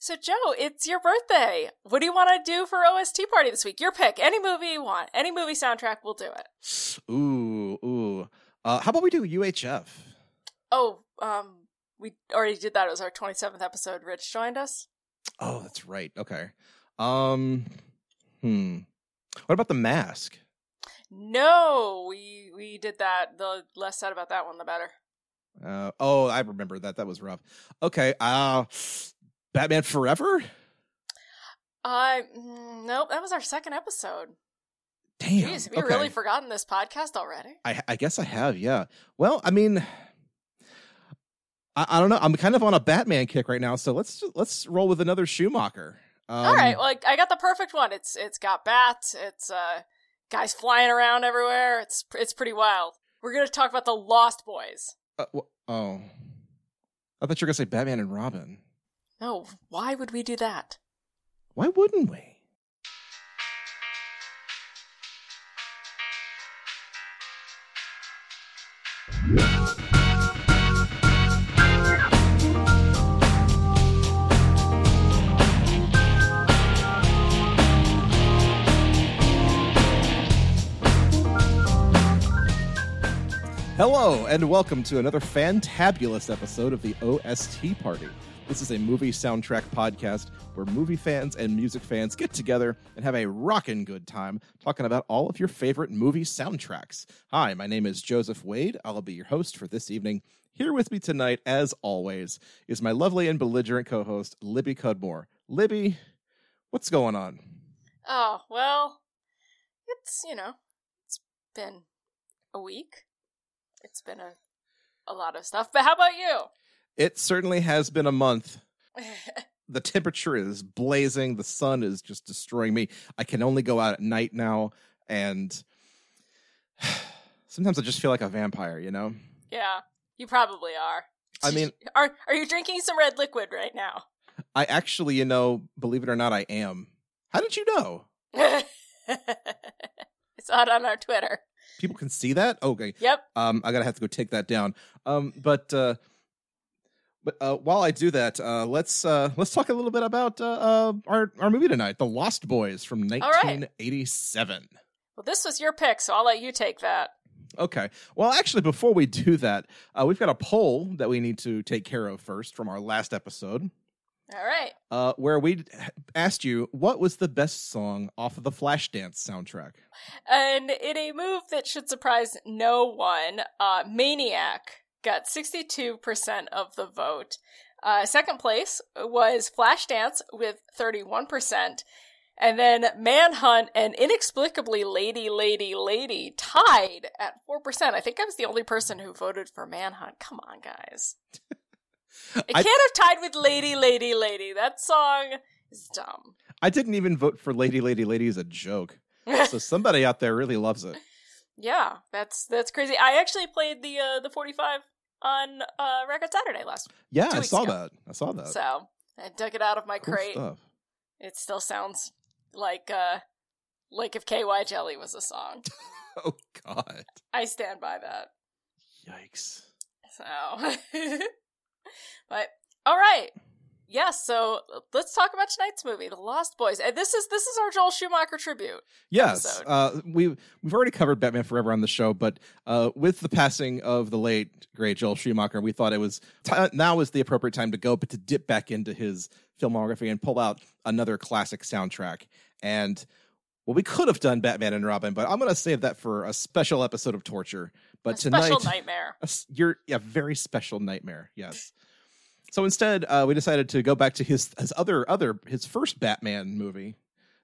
So, Joe, it's your birthday. What do you want to do for OST party this week? Your pick. Any movie you want. Any movie soundtrack, we'll do it. Ooh, ooh. Uh, how about we do UHF? Oh, um, we already did that. It was our 27th episode. Rich joined us. Oh, that's right. Okay. Um, hmm. What about the mask? No, we we did that. The less said about that one, the better. Uh, oh, I remember that. That was rough. Okay. Uh, Batman Forever. Uh, nope. That was our second episode. Damn. Jeez, have you okay. really forgotten this podcast already? I, I guess I have. Yeah. Well, I mean, I, I don't know. I'm kind of on a Batman kick right now, so let's let's roll with another Schumacher. Um, All right. Well, I got the perfect one. It's it's got bats. It's uh guys flying around everywhere. It's it's pretty wild. We're gonna talk about the Lost Boys. uh, wh- oh, I thought you were gonna say Batman and Robin. No, why would we do that? Why wouldn't we? Hello, and welcome to another fantabulous episode of the OST Party. This is a movie soundtrack podcast where movie fans and music fans get together and have a rockin' good time talking about all of your favorite movie soundtracks. Hi, my name is Joseph Wade. I'll be your host for this evening. Here with me tonight, as always, is my lovely and belligerent co host, Libby Cudmore. Libby, what's going on? Oh well, it's you know, it's been a week. It's been a a lot of stuff. But how about you? It certainly has been a month. the temperature is blazing the sun is just destroying me i can only go out at night now and sometimes i just feel like a vampire you know yeah, you probably are. I mean- are are you drinking some red liquid right now? i actually you know believe it or not i am how did you know it's out on our Twitter. people can see that okay Yep. um i gotta have to go take that down um but uh but uh, while I do that, uh, let's uh, let's talk a little bit about uh, uh, our our movie tonight, The Lost Boys from right. 1987. Well, this was your pick, so I'll let you take that. Okay. Well, actually, before we do that, uh, we've got a poll that we need to take care of first from our last episode, All right. uh, where we asked you what was the best song off of the Flashdance soundtrack. And in a move that should surprise no one, uh, Maniac got 62% of the vote. Uh, second place was Flashdance with 31%. And then Manhunt and inexplicably Lady, Lady, Lady tied at 4%. I think I was the only person who voted for Manhunt. Come on, guys. I I- can't have tied with Lady, Lady, Lady. That song is dumb. I didn't even vote for Lady, Lady, Lady as a joke. So somebody out there really loves it. Yeah, that's that's crazy. I actually played the uh, the 45 on uh, Record Saturday last, Yeah, I saw ago. that. I saw that. so I dug it out of my cool crate. stuff. It still sounds like uh like if KY Jelly was a song. Oh, God. I stand by that. Yikes. So, but all right, yes. so let's talk about tonight's movie, The Lost Boys. And this is this is our Joel Schumacher tribute. Yes, uh, we we've already covered Batman Forever on the show, but uh, with the passing of the late great Joel Schumacher, we thought it was t- now was the appropriate time to go, but to dip back into his filmography and pull out another classic soundtrack. And well, we could have done Batman and Robin, but I'm going to save that for a special episode of Torture. But a tonight, special nightmare. a you're a very special nightmare. Yes. So instead, uh, we decided to go back to his his other other his first Batman movie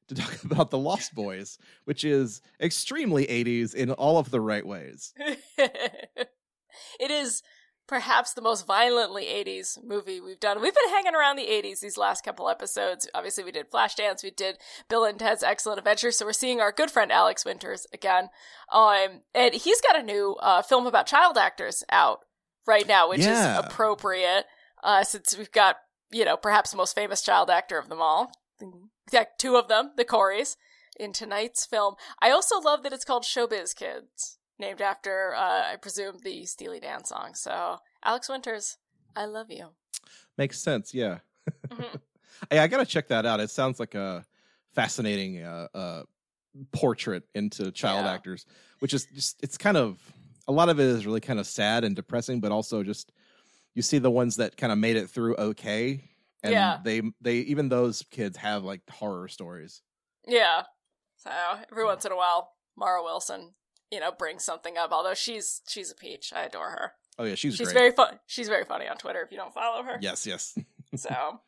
to talk about the Lost Boys, which is extremely 80s in all of the right ways. it is perhaps the most violently 80s movie we've done. We've been hanging around the 80s these last couple episodes. Obviously, we did Flashdance, we did Bill and Ted's Excellent Adventure, so we're seeing our good friend Alex Winters again. Um, and he's got a new uh, film about child actors out right now, which Yeah. is appropriate uh, since we've got, you know, perhaps the most famous child actor of them all. Yeah, two of them, the Coreys, in tonight's film. I also love that it's called Showbiz Kids named after, uh, I presume, the Steely Dan song. So, Alex Winters, I love you. Makes sense, yeah. Mhm. Hey, I gotta check that out. It sounds like a fascinating uh, uh, portrait into child Yeah. actors, which is just it's kind of a lot of it is really kind of sad and depressing, but also just you see the ones that kind of made it through okay, and Yeah. they they even those kids have like horror stories. Yeah. So every once in a while, Mara Wilson, you know, brings something up. Although she's she's a peach, I adore her. Oh yeah, she's, She's great. very fun. She's very funny on Twitter. If you don't follow her, yes, yes. So,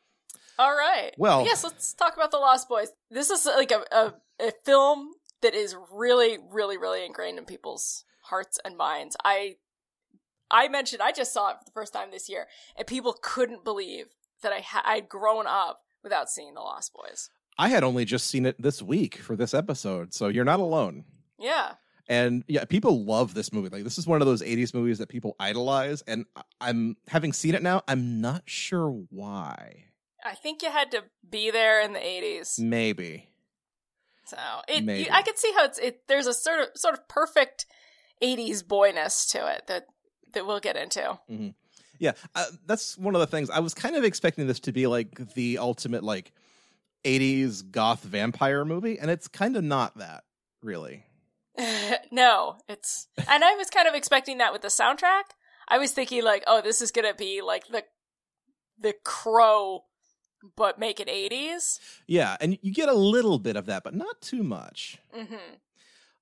all right. Well- yes, let's talk about the Lost Boys. This is like a, a a film that is really, really, really ingrained in people's hearts and minds. I I mentioned I just saw it for the first time this year, and people couldn't believe that I ha- I'd grown up without seeing the Lost Boys. I had only just seen it this week for this episode, so you're not alone. Yeah. And yeah, people love this movie. Like this is one of those 80s movies that people idolize and I'm having seen it now, I'm not sure why. I think you had to be there in the 80s. Maybe. So, it Maybe. you, I could see how it's it there's a sort of sort of perfect 80s boyness to it that that we'll get into. Yeah, uh, that's one of the things. I was kind of expecting this to be like the ultimate like 80s goth vampire movie and it's kind of not that, really. no, it's and I was kind of expecting that with the soundtrack. I was thinking like, oh, this is gonna be like the the Crow, but make it eighties. Yeah, and you get a little bit of that, but not too much. Mm-hmm.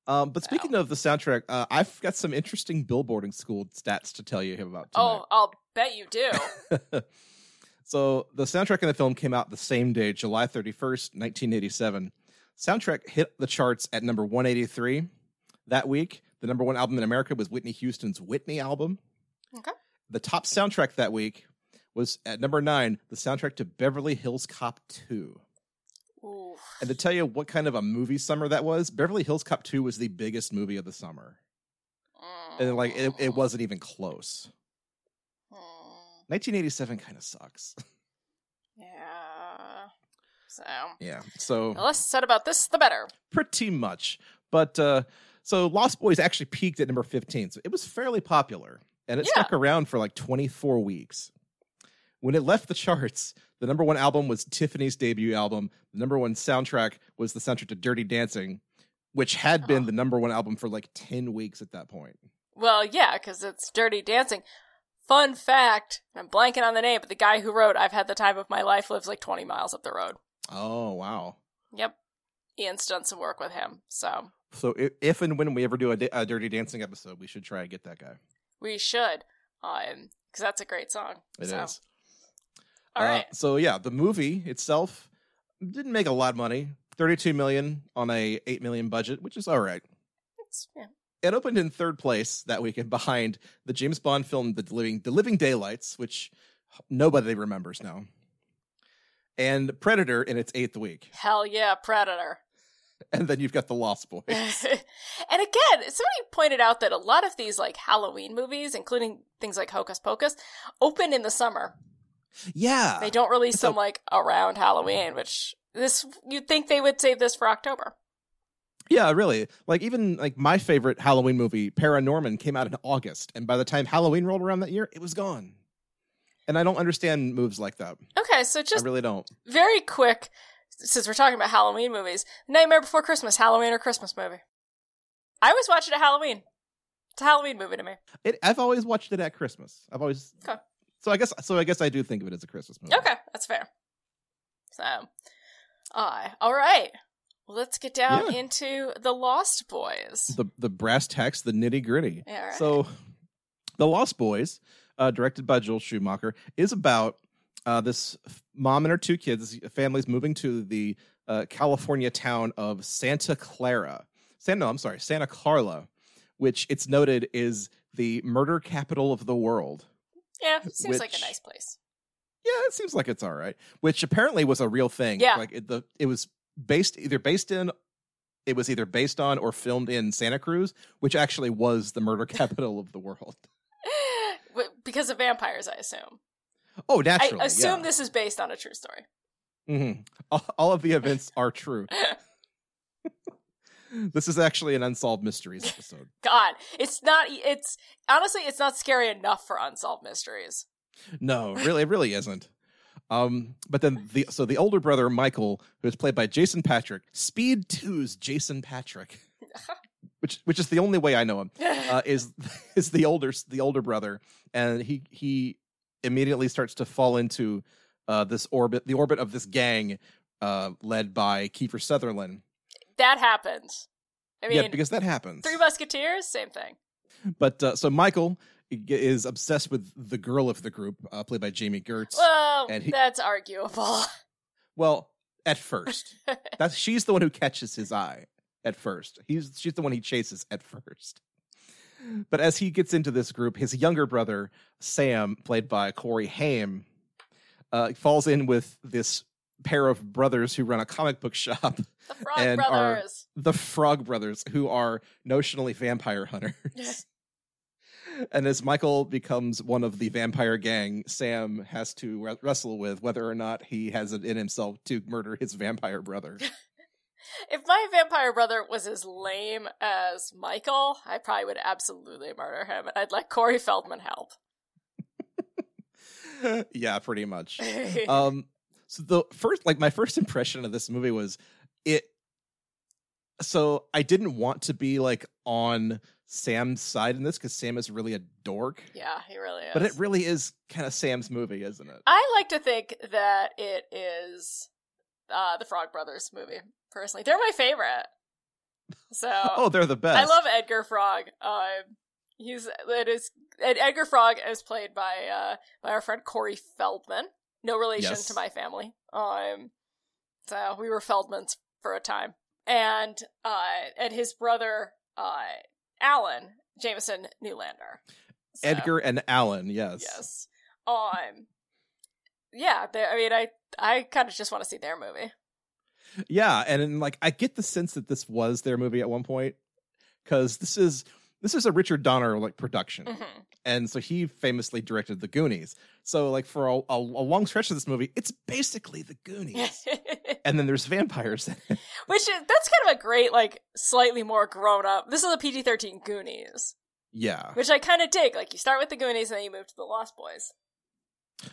Um, but speaking of the soundtrack, uh, I've got some interesting billboarding school stats to tell you about tonight. Oh, I'll bet you do. so the soundtrack in the film came out the same day, July 31st, 1987. Soundtrack hit the charts at number 183 that week. The number one album in America was Whitney Houston's Whitney album. Okay. The top soundtrack that week was at number nine, the soundtrack to Beverly Hills Cop 2. Ooh. And to tell you what kind of a movie summer that was, Beverly Hills Cop 2 was the biggest movie of the summer. And like it, it wasn't even close. Mm, 1987 kind of sucks. Yeah. So yeah. So the less said about this, the better. pretty much. But uh so Lost Boys actually peaked at number 15. So it was fairly popular and it Yeah. stuck around for like 24 weeks. When it left the charts, the number one album was Tiffany's debut album. The number one soundtrack was the soundtrack to Dirty Dancing, which had been Oh. the number one album for like 10 weeks at that point. Well, yeah, because it's Dirty Dancing. Fun fact, I'm blanking on the name, but the guy who wrote "I've Had the Time of My Life" lives like 20 miles up the road. Oh, wow. Yep, Ian's done some work with him, so So if, if and when we ever do a, a Dirty Dancing episode, we should try and get that guy. we should, um, because that's a great song. It is. All uh, right, so yeah, the movie itself didn't make a lot of money. 32 million on a 8 million budget, which is all right. it's, yeah. It opened in third place that weekend behind the James Bond film The Living The Living Daylights, which nobody remembers now. And Predator in its 8th week. hell yeah, Predator. And then you've got The Lost Boys. and again, somebody pointed out that a lot of these like Halloween movies, including things like Hocus Pocus, open in the summer. Yeah. They don't release So- them like around Halloween, which this you'd think they would save this for October. Yeah, really. Like even like my favorite Halloween movie, Paranorman, came out in August, and by the time Halloween rolled around that year, it was gone. And I don't understand moves like that. Okay, so just I really don't. very quick, since we're talking about Halloween movies, Nightmare Before Christmas, Halloween or Christmas movie. I always watch it at Halloween. It's a Halloween movie to me. It, I've always watched it at Christmas. I've always. Okay. So I guess so. I guess I do think of it as a Christmas movie. Okay, that's fair. So, uh, all right. Well, let's get down Yeah. into the Lost Boys. The the brass tacks, the nitty gritty. Yeah, right. So, the Lost Boys, uh, directed by Joel Schumacher, is about uh, this mom and her two kids. Family's moving to the uh, California town of Santa Clara. San, no, I'm sorry, Santa Carla, which it's noted is the murder capital of the world. Yeah, seems like a nice place. Yeah, it seems like it's all right. Which apparently was a real thing. Yeah. like it, the it was based either based in. It was either based on or filmed in Santa Cruz, which actually was the murder capital of the world. Because of vampires, I assume. Oh, naturally. I assume yeah. this is based on a true story. hmm All, all of the events are true. This is actually an unsolved mysteries episode. God, it's not. It's honestly, it's not scary enough for unsolved mysteries. No, really, it really isn't. Um, but then the so the older brother Michael, who is played by Jason Patric, Speed 2's Jason Patric, which which is the only way I know him, uh, is is the older the older brother, and he he immediately starts to fall into uh, this orbit, the orbit of this gang uh, led by Kiefer Sutherland. That happens. I mean, yeah, because that happens. Three Musketeers, same thing. But uh, so Michael is obsessed with the girl of the group, uh, played by Jami Gertz. Well, And he- that's arguable. Well, at first, that's she's the one who catches his eye. At first, he's she's the one he chases at first. But as he gets into this group, his younger brother Sam, played by Corey Haim, uh, falls in with this pair of brothers who run a comic book shop, The Frog And Brothers. the Frog Brothers, who are notionally vampire hunters. and as Michael becomes one of the vampire gang, Sam has to wre- wrestle with whether or not he has it in himself to murder his vampire brother. If my vampire brother was as lame as Michael, I probably would absolutely murder him. I'd let Corey Feldman help. yeah, pretty much. Um, so the first, like, my first impression of this movie was it. So I didn't want to be like on Sam's side in this because Sam is really a dork, yeah, he really is. but it really is kind of Sam's movie, isn't it? I like to think that it is uh, the Frog Brothers movie. Personally, they're my favorite. So oh, they're the best. I love Edgar Frog. Um, he's it is Ed, Edgar Frog is played by uh by our friend Corey Feldman. No relation Yes. to my family. Um, so we were Feldmans for a time, and uh, and his brother uh Alan Jamison Newlander. So, Edgar and Alan. Yes. Yes. Um. Yeah. they- I mean, I I kind of just want to see their movie. Yeah, and in, like I get the sense that this was their movie at one point because this is this is a Richard Donner like production, hmm and so he famously directed The Goonies. So like for a, a, a long stretch of this movie, it's basically The Goonies, and then there's vampires. Which is, that's kind of a great, like, slightly more grown up. This is a PG 13 Goonies, yeah, which I kind of dig. Like, you start with the Goonies and then you move to the Lost Boys.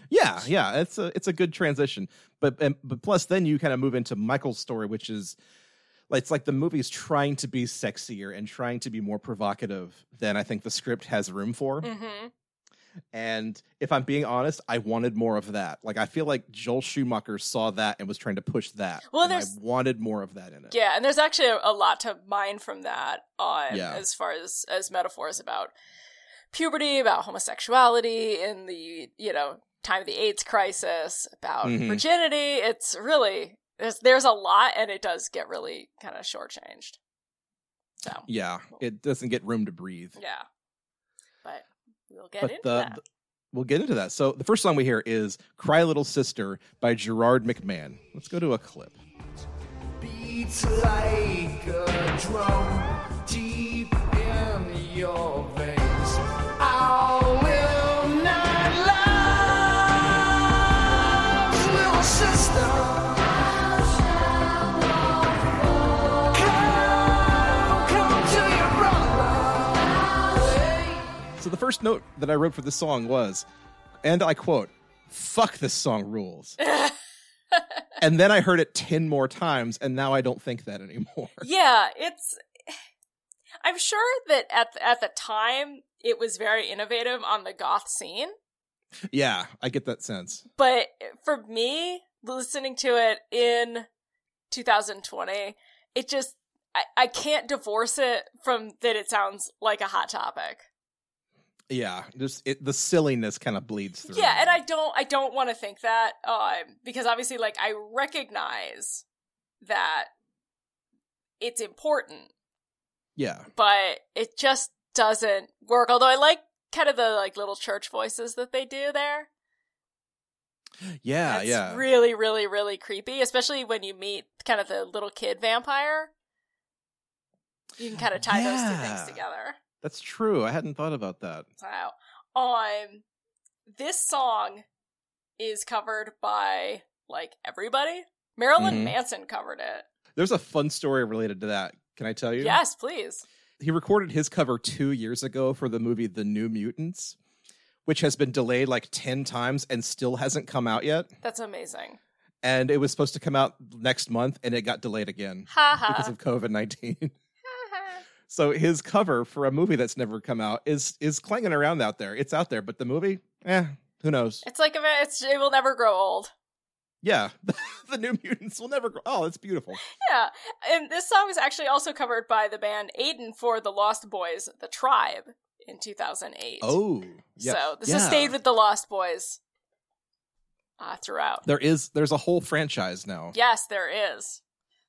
yeah, yeah. It's a it's a good transition, but and, but plus then you kind of move into Michael's story, which is. Like, it's like the movie's trying to be sexier and trying to be more provocative than I think the script has room for. hmm And if I'm being honest, I wanted more of that. Like I feel like Joel Schumacher saw that and was trying to push that. Well, and I there's- wanted more of that in it. Yeah, and there's actually a, a lot to mine from that on Yeah. as far as as metaphors about puberty, about homosexuality in the you know time of the AIDS crisis, about Mhm. virginity. It's really there's there's a lot, and it does get really kind of shortchanged. So Yeah, it doesn't get room to breathe. yeah, we'll get but into the, that. the- we'll get into that. So the first song we hear is "Cry Little Sister" by Gerard McMahon. Let's go to a clip. beats like a drum deep in your So the first note that I wrote for this song was, and I quote, "Fuck this song rules." and then I heard it ten more times, and now I don't think that anymore. yeah, it's. I'm sure that at the, at the time it was very innovative on the goth scene, yeah, I get that sense. but for me, listening to it in 2020, it just I, I can't divorce it from that. It sounds like a hot topic. Yeah, just it, the silliness kind of bleeds through. Yeah, and I don't I don't want to think that um because obviously like I recognize that it's important, yeah, but it just doesn't work. Although I like kind of the like little church voices that they do there. yeah, That's yeah. really really really creepy, especially when you meet kind of the little kid vampire. You can kind of tie those two things together. That's true. I hadn't thought about that. Wow. um, this song is covered by like everybody. Marilyn Mhm. Manson covered it. There's a fun story related to that. Can I tell you? Yes, please. He recorded his cover two years ago for the movie The New Mutants, which has been delayed like 10 times and still hasn't come out yet. That's amazing. And it was supposed to come out next month and it got delayed again Ha because of COVID 19. So his cover for a movie that's never come out is is clanging around out there. It's out there, but the movie, eh, who knows? It's like a, it's it will never grow old. Yeah, the New Mutants will never grow. Oh, it's beautiful. Yeah, and this song was actually also covered by the band Aiden for the Lost Boys, The Tribe, in 2008. Oh, yeah. so this yeah. has stayed with the Lost Boys uh, throughout. There is there's a whole franchise now. Yes, there is.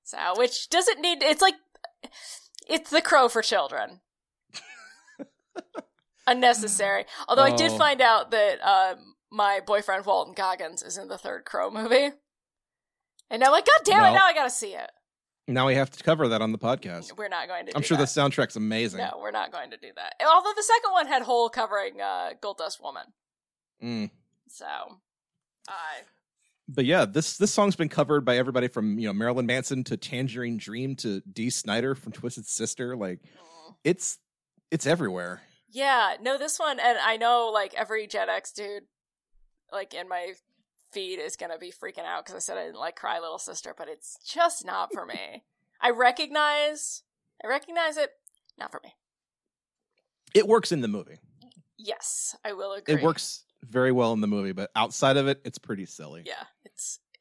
So, which doesn't need. It's like it's the Crow for children. Unnecessary. Although I did Oh. find out that um, my boyfriend Walton Goggins is in the third Crow movie, and I'm like, God damn Well- it! Now I gotta see it. Now we have to cover that on the podcast. We're not going to. I'm sure that. the soundtrack's amazing. No, we're not going to do that. Although the second one had Hole covering uh, Gold Dust Woman, Mm. so I But yeah, this this song's been covered by everybody from you know Marilyn Manson to Tangerine Dream to Dee Snider from Twisted Sister. Like it's it's everywhere. yeah, no, this one, and I know like every Gen X dude, like in my feed is gonna be freaking out because I said I didn't like Cry Little Sister, but it's just not for me. I recognize, I recognize it, not for me. It works in the movie. Yes, I will agree. It works very well in the movie, but outside of it, it's pretty silly. Yeah,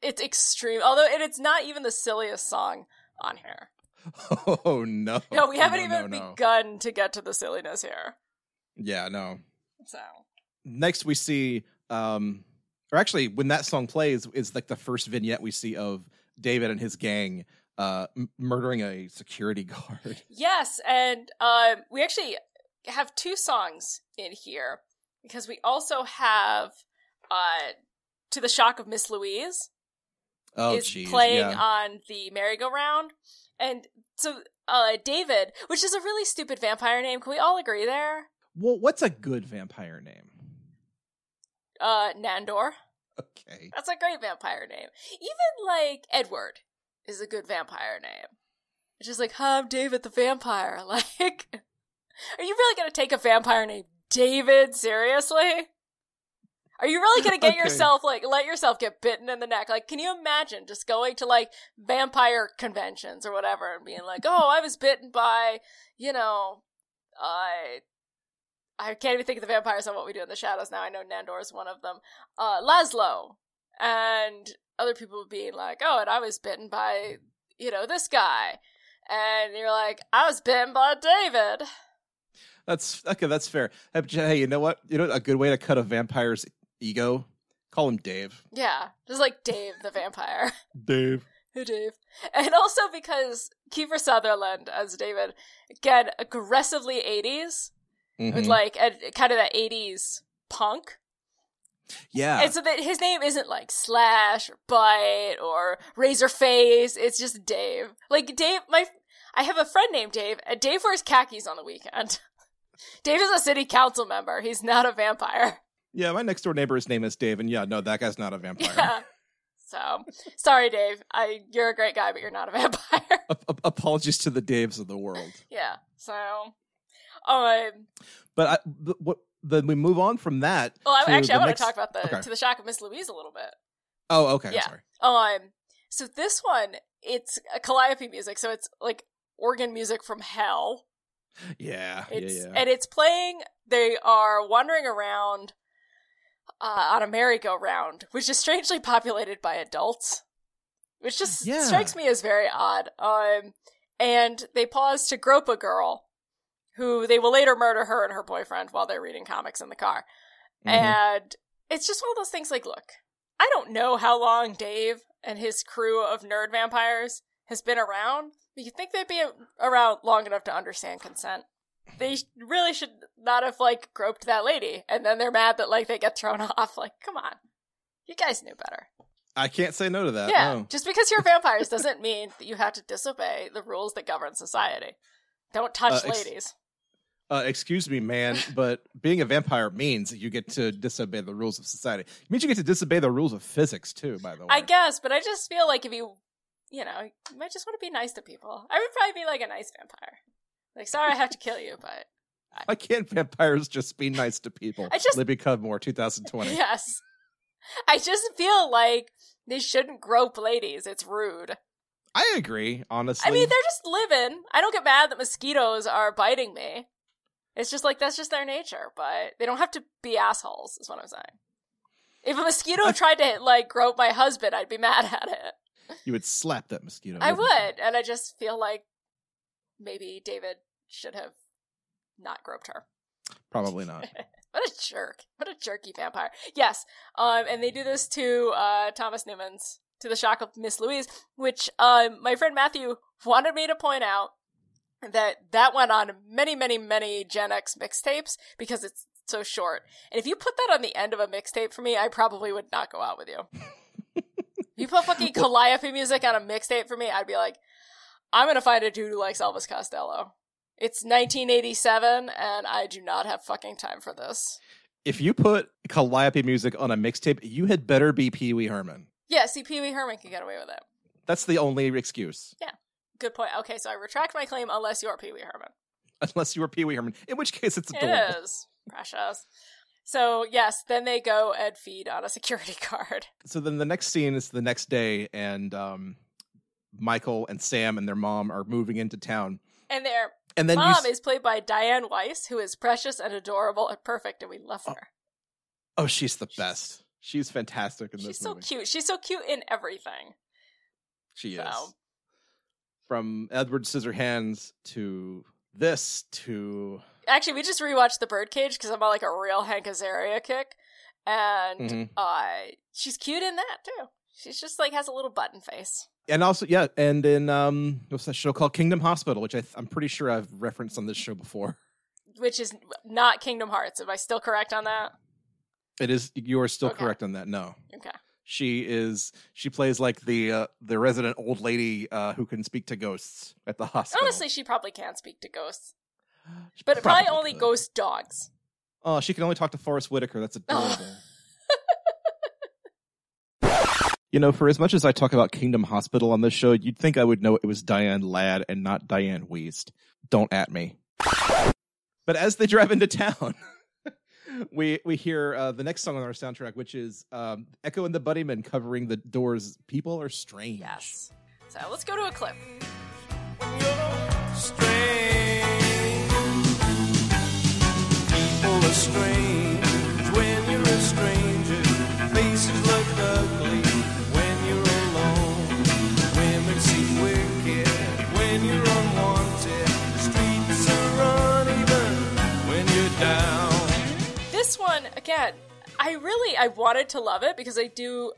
it's extreme. Although and it's not even the silliest song on here. Oh no! No, we haven't No, even no, no. begun to get to the silliness here. Yeah, no. So Next, we see, um, or actually, when that song plays, is like the first vignette we see of David and his gang uh, m- murdering a security guard. yes, and um, we actually have two songs in here because we also have uh, "To the Shock of Miss Louise" Oh, is geez, playing yeah. on the merry-go-round, and so uh, David, which is a really stupid vampire name. Can we all agree there? Well, what's a good vampire name? Uh, Nandor. Okay. That's a great vampire name. Even like Edward is a good vampire name. It's just like, huh, I'm David the vampire. Like, are you really gonna take a vampire named David seriously? Are you really gonna get Okay. yourself like let yourself get bitten in the neck? Like, can you imagine just going to like vampire conventions or whatever and being like, oh, I was bitten by, you know, I. I can't even think of the vampires on what we do in the shadows now. I know Nandor is one of them uh, Laszlo, and other people being like, "Oh, and I was bitten by, you know, this guy," and you're like, "I was bitten by David." That's okay. That's fair. Hey, Hey, you know what? You know a good way to cut a vampire's ego? Call him Dave. Yeah, just like Dave the vampire. Dave. Hey, Dave. And also because Kiefer Sutherland as David, again, aggressively 80s, with Mhm. like a, kind of that 80s punk. yeah. And so that his name isn't like Slash or Bite or Razor Face. It's just Dave. Like Dave, my I have a friend named Dave, and Dave wears khakis on the weekend. Dave is a city council member. He's not a vampire. Yeah. My next door neighbor's name is Dave, and yeah, no, that guy's not a vampire. Yeah. So sorry, Dave. I you're a great guy, but you're not a vampire. Apologies to the Daves of the world. yeah. So, um. But I, the, what? Then we move on from that. Well, I, actually, I want next- to talk about the okay. to the shock of Miss Louise a little bit. Oh, okay. I'm Yeah. sorry. Um, so this one, it's a calliope music, so it's like organ music from hell. Yeah. It's yeah. Yeah. and it's playing. They are wandering around uh, on a merry-go-round, which is strangely populated by adults, which just Yeah. strikes me as very odd. Um, and they pause to grope a girl, who they will later murder her and her boyfriend while they're reading comics in the car. Mhm. And it's just one of those things. Like, look, I don't know how long Dave and his crew of nerd vampires has been around. But you think they'd be around long enough to understand consent? They really should not have like groped that lady, and then they're mad that like they get thrown off. Like, come on, you guys knew better. I can't say no to that. yeah, no. just because you're vampires doesn't mean that you have to disobey the rules that govern society. Don't touch Uh, ex- ladies. Uh, excuse me, man, but being a vampire means you get to disobey the rules of society. It means you get to disobey the rules of physics too. By the way, I guess, but I just feel like if you, you know, you might just want to be nice to people. I would probably be like a nice vampire. Like, sorry I have to kill you, but Why can't vampires just be nice to people? I just- Libby Cudmore, 2020. Yes. I just feel like they shouldn't grope ladies. It's rude. I agree, honestly. I mean, they're just living. I don't get mad that mosquitoes are biting me. It's just like that's just their nature, but they don't have to be assholes, is what I'm saying. If a mosquito tried to like grope my husband, I'd be mad at it. you would slap that mosquito. I wouldn't you? would, and I just feel like maybe David should have not groped her. Probably not. What a jerk. What a jerky vampire. Yes. Um, and they do this to uh, Thomas Newman's, to the shock of Miss Louise, which um, my friend Matthew wanted me to point out that that went on many, many, many Gen X mixtapes because it's so short. And if you put that on the end of a mixtape for me, I probably would not go out with you. if you put fucking Calliope music on a mixtape for me, I'd be like, I'm gonna find a dude who likes Elvis Costello. It's 1987, and I do not have fucking time for this. If you put Calliope music on a mixtape, you had better be Pee Wee Herman. Yeah, see, Pee Wee Herman can get away with it. That's the only excuse. Yeah, good point. Okay, so I retract my claim unless you're Pee Wee Herman. Unless you were Pee Wee Herman, in which case it's adorable. It is. Precious. So, yes, then they go and feed on a security guard. So then the next scene is the next day, and um, Michael and Sam and their mom are moving into town. And their And then mom s- is played by Dianne Wiest, who is precious and adorable and perfect, and we love her. oh, she's the best. She's fantastic in this She's so movie. cute. She's so cute in everything. She So. is. From Edward Scissorhands to this to Actually, we just rewatched The Birdcage because I'm on like a real Hank Azaria kick. And Mhm. uh, she's cute in that too. She's just like has a little button face. And also yeah, and in um what's that show called Kingdom Hospital, which I th- I'm pretty sure I've referenced on this show before. which is not Kingdom Hearts. Am I still correct on that? It is you are still Okay. correct on that. No. Okay. She is she plays like the uh, the resident old lady uh, who can speak to ghosts at the hospital. Honestly, she probably can speak to ghosts, but it probably only could. ghost dogs. Oh, she can only talk to Forest Whitaker. That's adorable. You know, for as much as I talk about Kingdom Hospital on this show, you'd think I would know it was Diane Ladd and not Dianne Wiest. Don't at me. But as they drive into town, we we hear uh, the next song on our soundtrack, which is um, Echo and the Bunnymen covering the Doors. People are strange. Yes. So let's go to a clip. People are strange again, I really I wanted to love it because I do.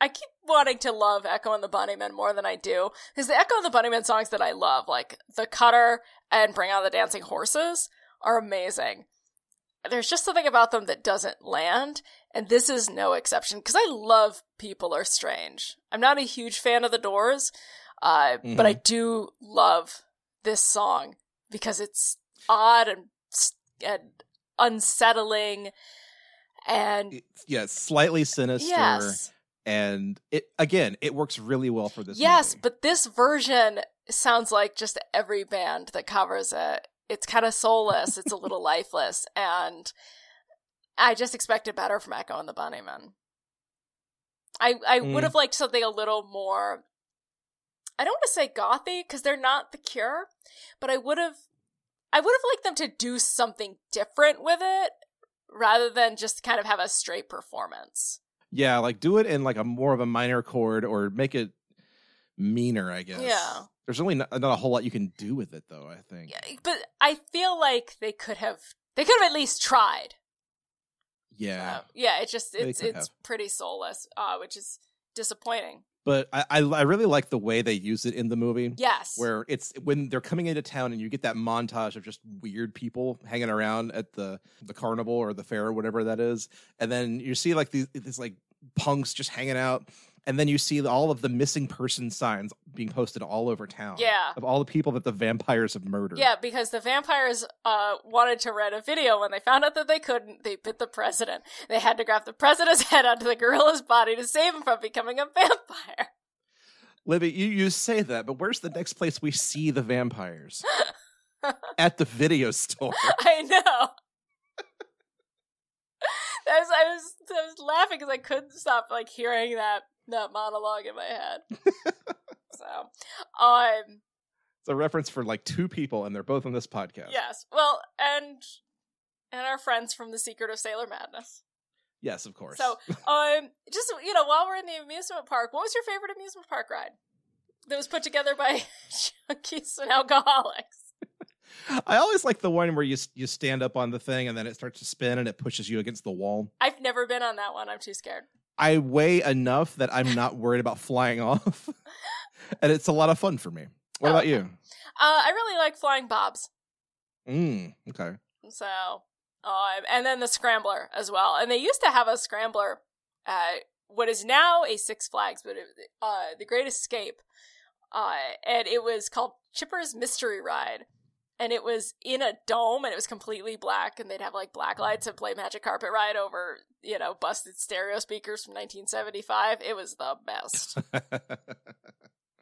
I keep wanting to love Echo and the Bunnymen more than I do because the Echo and the Bunnymen songs that I love, like The Cutter and Bring Out the Dancing Horses, are amazing. There's just something about them that doesn't land, and this is no exception because I love People Are Strange. I'm not a huge fan of The Doors, uh, but I do love this song because it's odd and, and unsettling and yeah, slightly sinister. yes And it again, it works really well for this. yes movie. but this version sounds like just every band that covers it it's kind of soulless it's a little lifeless and i just expected better from echo and the bunnymen i i Mm. would have liked something a little more i don't want to say gothy because they're not the cure but i would have i would have liked them to do something different with it rather than just kind of have a straight performance Yeah, like do it in like a more of a minor chord or make it meaner, I guess. Yeah. There's really not, not a whole lot you can do with it though, I think. Yeah, but I feel like they could have they could have at least tried. Yeah. Yeah, it's just it's it's have. pretty soulless, uh, which is disappointing. But I, I I really like the way they use it in the movie. Yes. Where it's when they're coming into town and you get that montage of just weird people hanging around at the the carnival or the fair or whatever that is, and then you see like these these like punks just hanging out, and then you see all of the missing person signs being posted all over town. Yeah. of all the people that the vampires have murdered. Yeah, because the vampires uh, wanted to rent a video. When they found out that they couldn't, they bit the president. They had to graft the president's head onto the gorilla's body to save him from becoming a vampire. Libby, you, you say that, but where's the next place we see the vampires? at the video store. I know. I was, I was, I was laughing because I couldn't stop like hearing that that monologue in my head. so, um, It's a reference for like two people, and they're both on this podcast. yes. Well, and and our friends from the Secret of Sailor Madness. Yes, of course. So, um, just you know, while we're in the amusement park, what was your favorite amusement park ride that was put together by junkies and alcoholics? I always like the one where you you stand up on the thing and then it starts to spin and it pushes you against the wall. I've never been on that one. I'm too scared. I weigh enough that I'm not worried about flying off, and it's a lot of fun for me. What Oh, about you? Uh, I really like flying bobs. Mm, okay. So, um, and then the scrambler as well. And they used to have a scrambler, uh, what is now a Six Flags, but it, uh, the Great Escape, uh, and it was called Chipper's Mystery Ride. And it was in a dome, and it was completely black, and they'd have like black lights and play Magic Carpet Ride over, you know, busted stereo speakers from 1975. It was the best.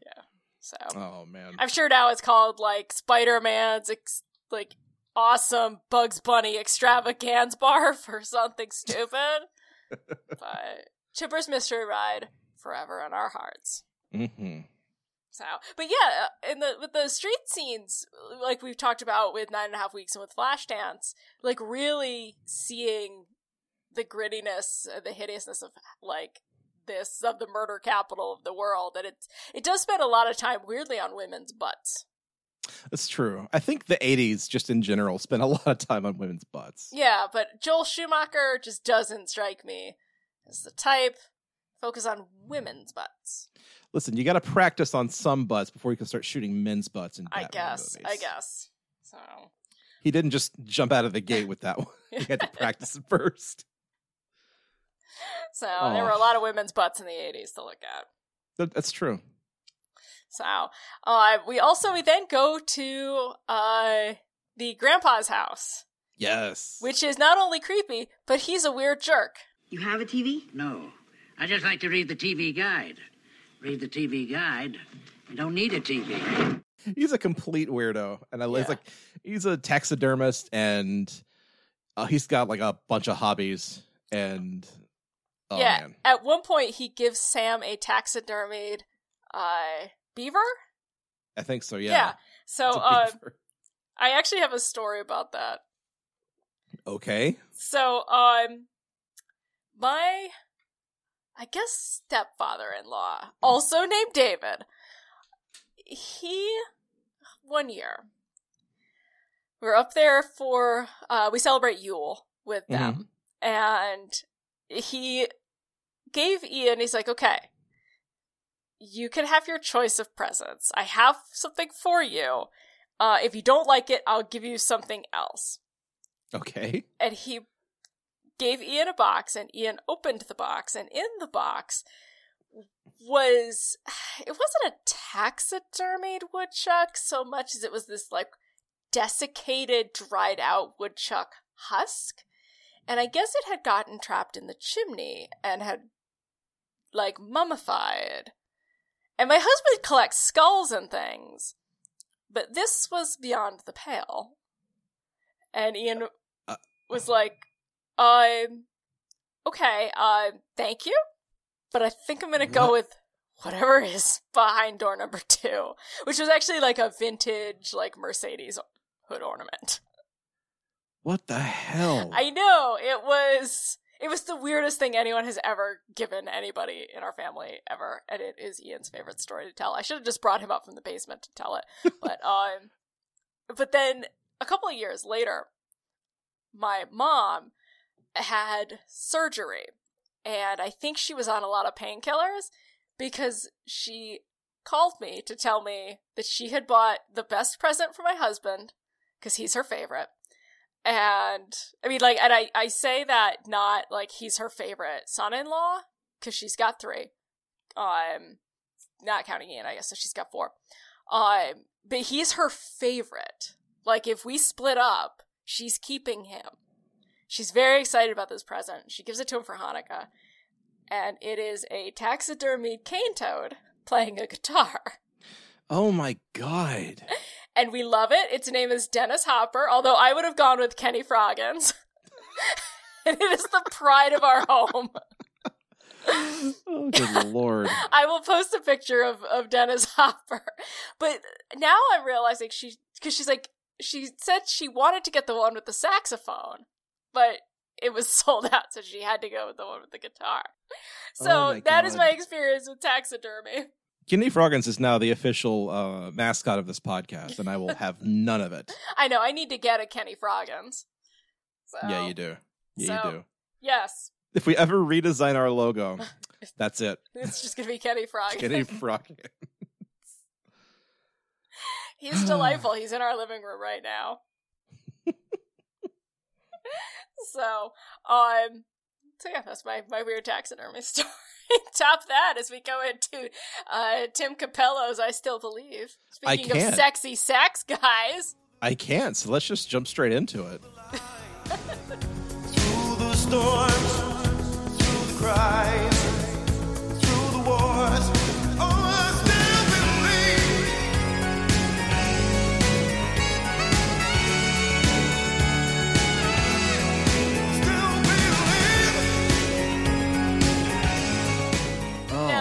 Yeah. So oh man. I'm sure now it's called like Spider Man's ex- like awesome Bugs Bunny extravaganza bar for something stupid. but Chipper's Mystery Ride forever in our hearts. hmm So, but yeah, uh, in the with the street scenes, like we've talked about with Nine and a Half Weeks and with Flashdance, like really seeing the grittiness, uh, the hideousness of like this of the murder capital of the world, and it it does spend a lot of time weirdly on women's butts. That's true. I think the '80s, just in general, spent a lot of time on women's butts. Yeah, but Joel Schumacher just doesn't strike me as the type focus on women's butts. Listen, you got to practice on some butts before you can start shooting men's butts in I Batman guess. I guess. So he didn't just jump out of the gate with that one. he had to practice it first. So there were a Oh. lot of women's butts in the eighties to look at. That- That's true. So uh, we also we then go to uh, the grandpa's house, Yes. which is not only creepy, but he's a weird jerk. You have a TV? No. I just like to read the TV guide. Read the TV guide. You don't need a TV. he's a complete weirdo, and I he's Yeah. like he's a taxidermist, and uh, he's got like a bunch of hobbies, and oh yeah. man, At one point, he gives Sam a taxidermied uh, beaver. I think so. Yeah. Yeah. So uh. I actually have a story about that. okay. So, um, my, I guess, stepfather in law, also named David, he, one year, we are up there for, uh, we celebrate Yule with them, and he gave Ian, he's like, okay, you can have your choice of presents. I have something for you. Uh, if you don't like it, I'll give you something else Okay. and he gave Ian a box, and Ian opened the box, and in the box was it wasn't a taxidermied woodchuck so much as it was this like desiccated, dried out woodchuck husk, and I guess it had gotten trapped in the chimney and had like mummified. And my husband collects skulls and things, but this was beyond the pale. And Ian Uh, was like, um, okay, uh, thank you, but I think I'm gonna go with whatever is behind door number two, which was actually like a vintage, like Mercedes hood ornament. What the hell? I know it was. It was the weirdest thing anyone has ever given anybody in our family ever, and it is Ian's favorite story to tell. I should have just brought him up from the basement to tell it, but um, but then a couple of years later, my mom had surgery, and I think she was on a lot of painkillers because she called me to tell me that she had bought the best present for my husband because he's her favorite. And I mean, like, and I, I say that not like he's her favorite son in law because she's got three. Um, not counting Ian, I guess, so she's got four. Um, but he's her favorite. Like, if we split up, she's keeping him. She's very excited about this present. She gives it to him for Hanukkah. And it is a taxidermied cane toad playing a guitar. oh my god. and we love it. Its name is Dennis Hopper, although I would have gone with Kenny Froggins. and it is the pride of our home. Oh, good lord. I will post a picture of, of Dennis Hopper. But now I'm realizing she, because she's like, she said she wanted to get the one with the saxophone, but it was sold out, so she had to go with the one with the guitar. So Oh that is God. my experience with taxidermy. Kenny Froggins is now the official uh, mascot of this podcast, and I will have none of it. I know, I need to get a Kenny Froggins. So, Yeah, you do. Yeah, So- you do. Yes, If we ever redesign our logo, that's it. it's just gonna be Kenny Froggins. Kenny Froggins. He's delightful. He's in our living room right now. so, um, so yeah, that's my, my weird taxidermy story. Top that as we go into uh, Tim Cappello's "I Still Believe." I Speaking of can't. sexy sex, guys, I can't, so let's just jump straight into it. Through the storms, through the cries,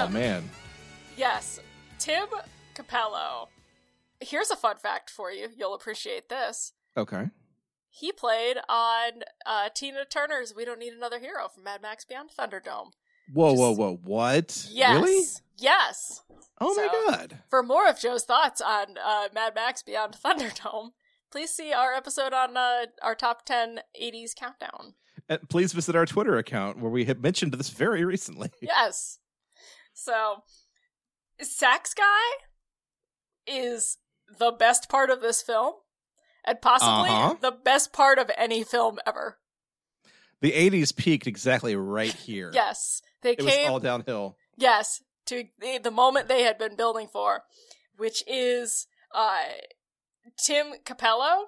Oh man. yes, Tim Cappello. Here's a fun fact for you. You'll appreciate this. Okay. He played on uh, Tina Turner's "We Don't Need Another Hero" from Mad Max Beyond Thunderdome. Whoa, Just- whoa, whoa! What? Yes, Really? yes. Oh So- my god! For more of Joe's thoughts on uh, Mad Max Beyond Thunderdome, please see our episode on uh, our top 10 80s countdown. And please visit our Twitter account where we have mentioned this very recently. Yes. So, Sax Guy is the best part of this film, and possibly Uh-huh. the best part of any film ever. The '80s peaked exactly right here. Yes. They it came. all downhill. Yes, to the, the moment they had been building for, which is uh, Tim Cappello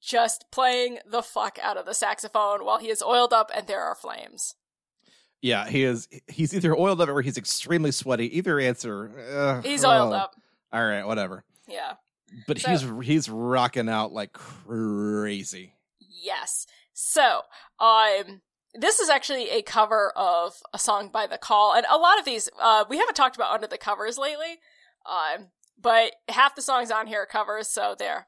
just playing the fuck out of the saxophone while he is oiled up and there are flames. Yeah, he is. He's either oiled up or he's extremely sweaty. Either answer. uh, He's oiled oh. up. All right, whatever. Yeah. But So- he's he's rocking out like crazy. Yes. So, um, this is actually a cover of a song by The Call, and a lot of these, uh, we haven't talked about under the covers lately, um, but half the songs on here are covers, so there.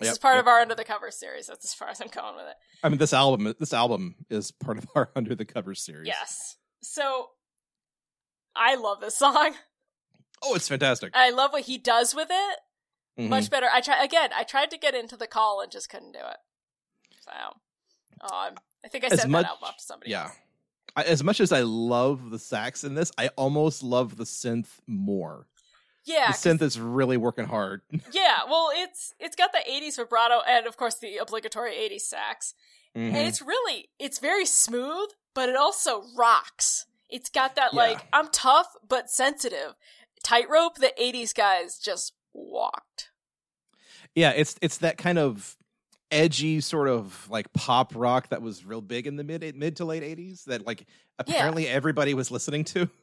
This Yep, is part yep. of our under the covers series. That's as far as I'm going with it. I mean, this album this album is part of our Under the Covers series. Yes. So, I love this song. Oh, it's fantastic. I love what he does with it. Mhm. Much better. I try again. I tried to get into the call and just couldn't do it. So, um, I think I sent much- that out off to somebody. yeah. I, as much as I love the sax in this, I almost love the synth more. Yeah. the synth is really working hard. Yeah, well, it's it's got the '80s vibrato and of course the obligatory '80s sax, Mhm. and it's really it's very smooth, but it also rocks. It's got that Yeah. like I'm tough but sensitive tightrope that '80s guys just walked. Yeah, it's it's that kind of edgy sort of like pop rock that was real big in the mid mid to late eighties that like apparently everybody was listening to.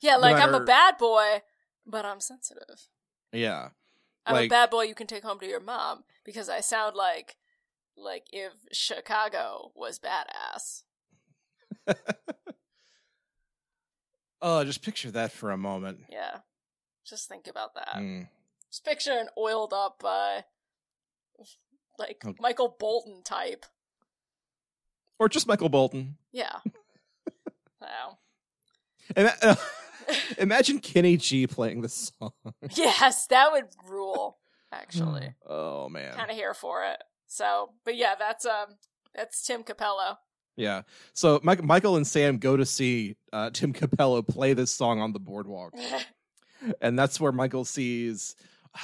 Yeah, No like I'm a bad boy, but I'm sensitive. Yeah. I'm a bad boy you can take home to your mom because I sound like like if Chicago was badass. Oh, just picture that for a moment. Yeah, just think about that. Mm. Just picture an oiled up, uh, like Okay. Michael Bolton type. Or just Michael Bolton. Yeah. wow. Ima- uh, imagine Kenny G playing this song. Yes, that would rule. Actually, Oh man. kind of here for it. So, but yeah, that's um, that's Tim Cappello. Yeah. So Mike, Michael and Sam go to see uh, Tim Cappello play this song on the boardwalk, and that's where Michael sees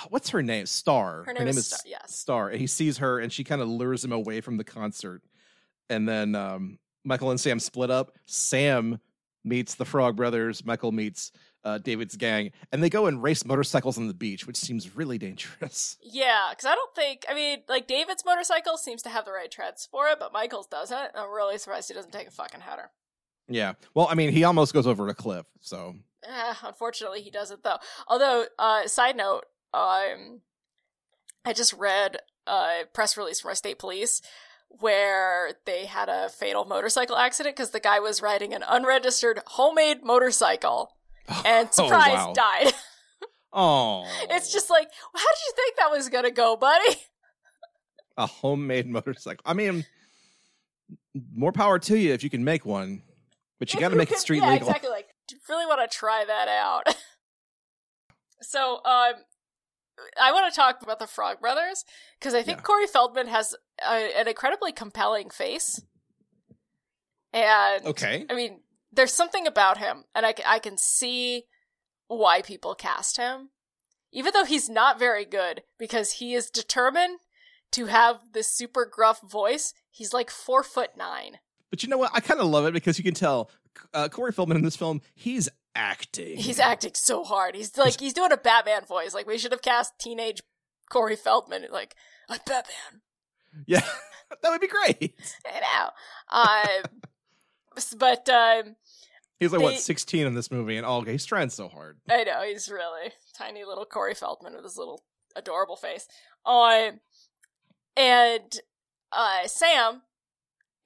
what's her name? Star. Her name is Star, yes. Star. And he sees her, and she kind of lures him away from the concert. And then um, Michael and Sam split up. Sam meets the Frog Brothers. Michael meets uh, David's gang, and they go and race motorcycles on the beach, which seems really dangerous. Yeah, because I don't think I mean like David's motorcycle seems to have the right treads for it, but Michael's doesn't. I'm really surprised he doesn't take a fucking header. Yeah. Well, I mean, he almost goes over a cliff. So Eh, unfortunately, he doesn't though. Although, uh, side note, um, I just read a press release from our state police where they had a fatal motorcycle accident because the guy was riding an unregistered homemade motorcycle and surprise wow. died. Oh, it's just like, how did you think that was gonna go, buddy? a homemade motorcycle. I mean, more power to you if you can make one, but you got to make it street yeah, legal. Exactly. Like, do you really want to try that out? so, um, I want to talk about the Frog Brothers because I think Yeah. Corey Feldman has a, an incredibly compelling face, and Okay. I mean, there's something about him, and I, I can see why people cast him, even though he's not very good because he is determined to have this super gruff voice. He's like four foot nine. But you know what? I kind of love it because you can tell uh, Corey Feldman in this film, he's acting. He's acting so hard. He's like he's doing a Batman voice. Like we should have cast teenage Corey Feldman. Like I'm Batman. yeah, that would be great. I know. Um, but um, He's like, They- what, 16 in this movie, and all he's trying so hard. I know he's really tiny little Corey Feldman with his little adorable face. Um, and uh, Sam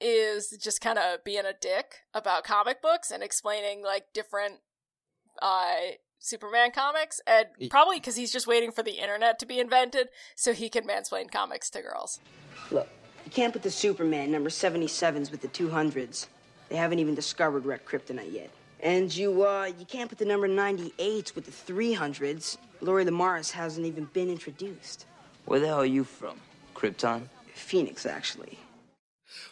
is just kind of being a dick about comic books and explaining like different uh Superman comics, and probably because he's just waiting for the internet to be invented so he can mansplain comics to girls. Look, you can't put the Superman number 77s with the 200s. They haven't even discovered red kryptonite yet. And you, uh, you can't put the number 98s with the 300s. Lori Lemaris hasn't even been introduced. Where the hell are you from? Krypton? Phoenix, actually.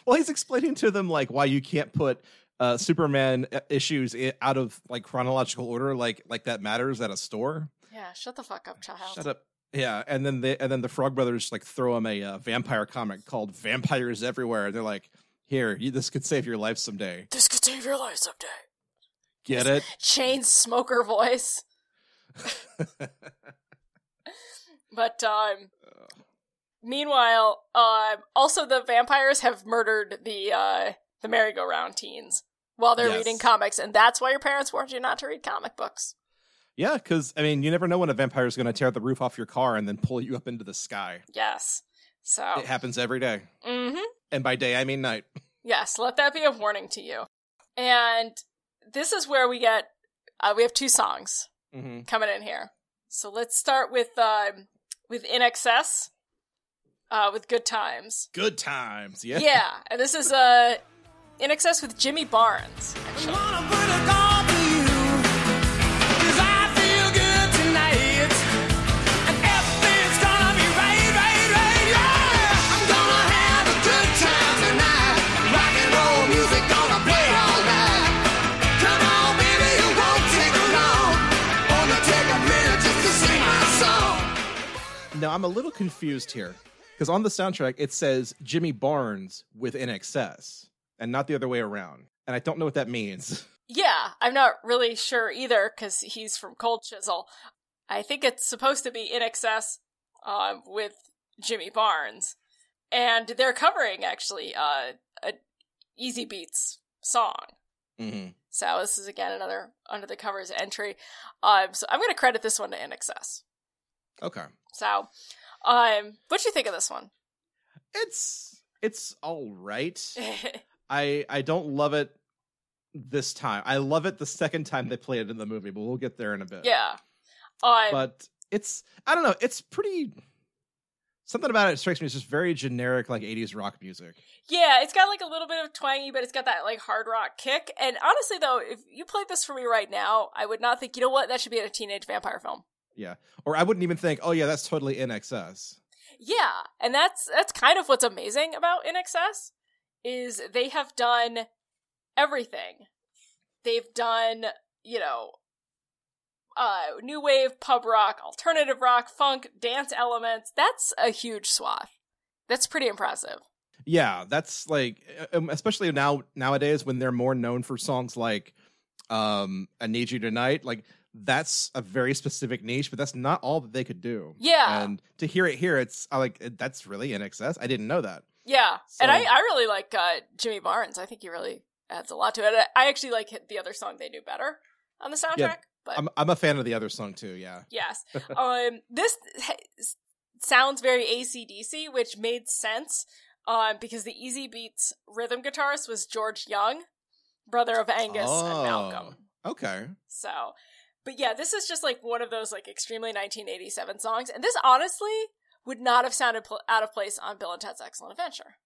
Well, he's explaining to them like why you can't put uh, Superman uh, issues out of like chronological order, like like that matters at a store. Yeah, shut the fuck up, child. Shut up. Yeah, and then they and then the Frog Brothers like throw him a uh, vampire comic called Vampires Everywhere. They're like, "Here, you, this could save your life someday." This could save your life someday. Get it? Chain smoker voice. But um meanwhile, um also the vampires have murdered the uh the merry-go-round teens while they're Yes. reading comics, and that's why your parents warned you not to read comic books. yeah, because I mean, you never know when a vampire is going to tear the roof off your car and then pull you up into the sky. Yes. So It happens every day, mm-hmm. and by day I mean night. Yes, let that be a warning to you. And this is where we get uh, we have two songs hmm coming in here. So let's start with um with INXS. Uh with Good Times. Good times, yeah. Yeah, and this is uh INXS with Jimmy Barnes. Actually. Wanna put a call to you, 'cause I feel good tonight. And everything's gonna be right, right, right, yeah. I'm a good time tonight. Rock and roll music gonna play all night. Come on, baby, it won't take long. Only take a minute just to sing my song. Now I'm a little confused here because on the soundtrack it says Jimmy Barnes with INXS and not the other way around, and I don't know what that means. Yeah, I'm not really sure either because he's from Cold Chisel. I think it's supposed to be INXS uh, with Jimmy Barnes, and they're covering actually uh, a Easybeats song. hmm So this is again another under the covers entry. Um, so I'm going to credit this one to INXS. Okay, So, um, what do you think of this one? it's it's all right. I I don't love it this time. I love it the second time they play it in the movie, but we'll get there in a bit. yeah. Um, but it's I don't know. It's pretty. Something about it strikes me as just very generic, like '80s rock music. Yeah, it's got like a little bit of twangy, but it's got that like hard rock kick. And honestly, though, if you played this for me right now, I would not think, you know what, that should be in a teenage vampire film. Yeah, or I wouldn't even think, oh yeah, that's totally INXS. Yeah, and that's that's kind of what's amazing about INXS is they have done everything. They've done, you know, uh new wave, pub rock, alternative rock, funk, dance elements. That's a huge swath. That's pretty impressive. Yeah, that's like, um, especially now nowadays when they're more known for songs like um, "I Need You Tonight." Like that's a very specific niche, but that's not all that they could do. Yeah. and to hear it here, it's I like that's really INXS. I didn't know that. Yeah, and I, I really like uh, Jimmy Barnes. I think he really adds a lot to it. I actually like the other song they do better on the soundtrack. but I'm I'm a fan of the other song too. Yeah, yes, um, this sounds very AC/DC, which made sense um, because the Easybeats rhythm guitarist was George Young, brother of Angus and Malcolm. Oh, Okay. So, but yeah, this is just like one of those like extremely 1987 songs, and this honestly would not have sounded pl- out of place on Bill and Ted's Excellent Adventure.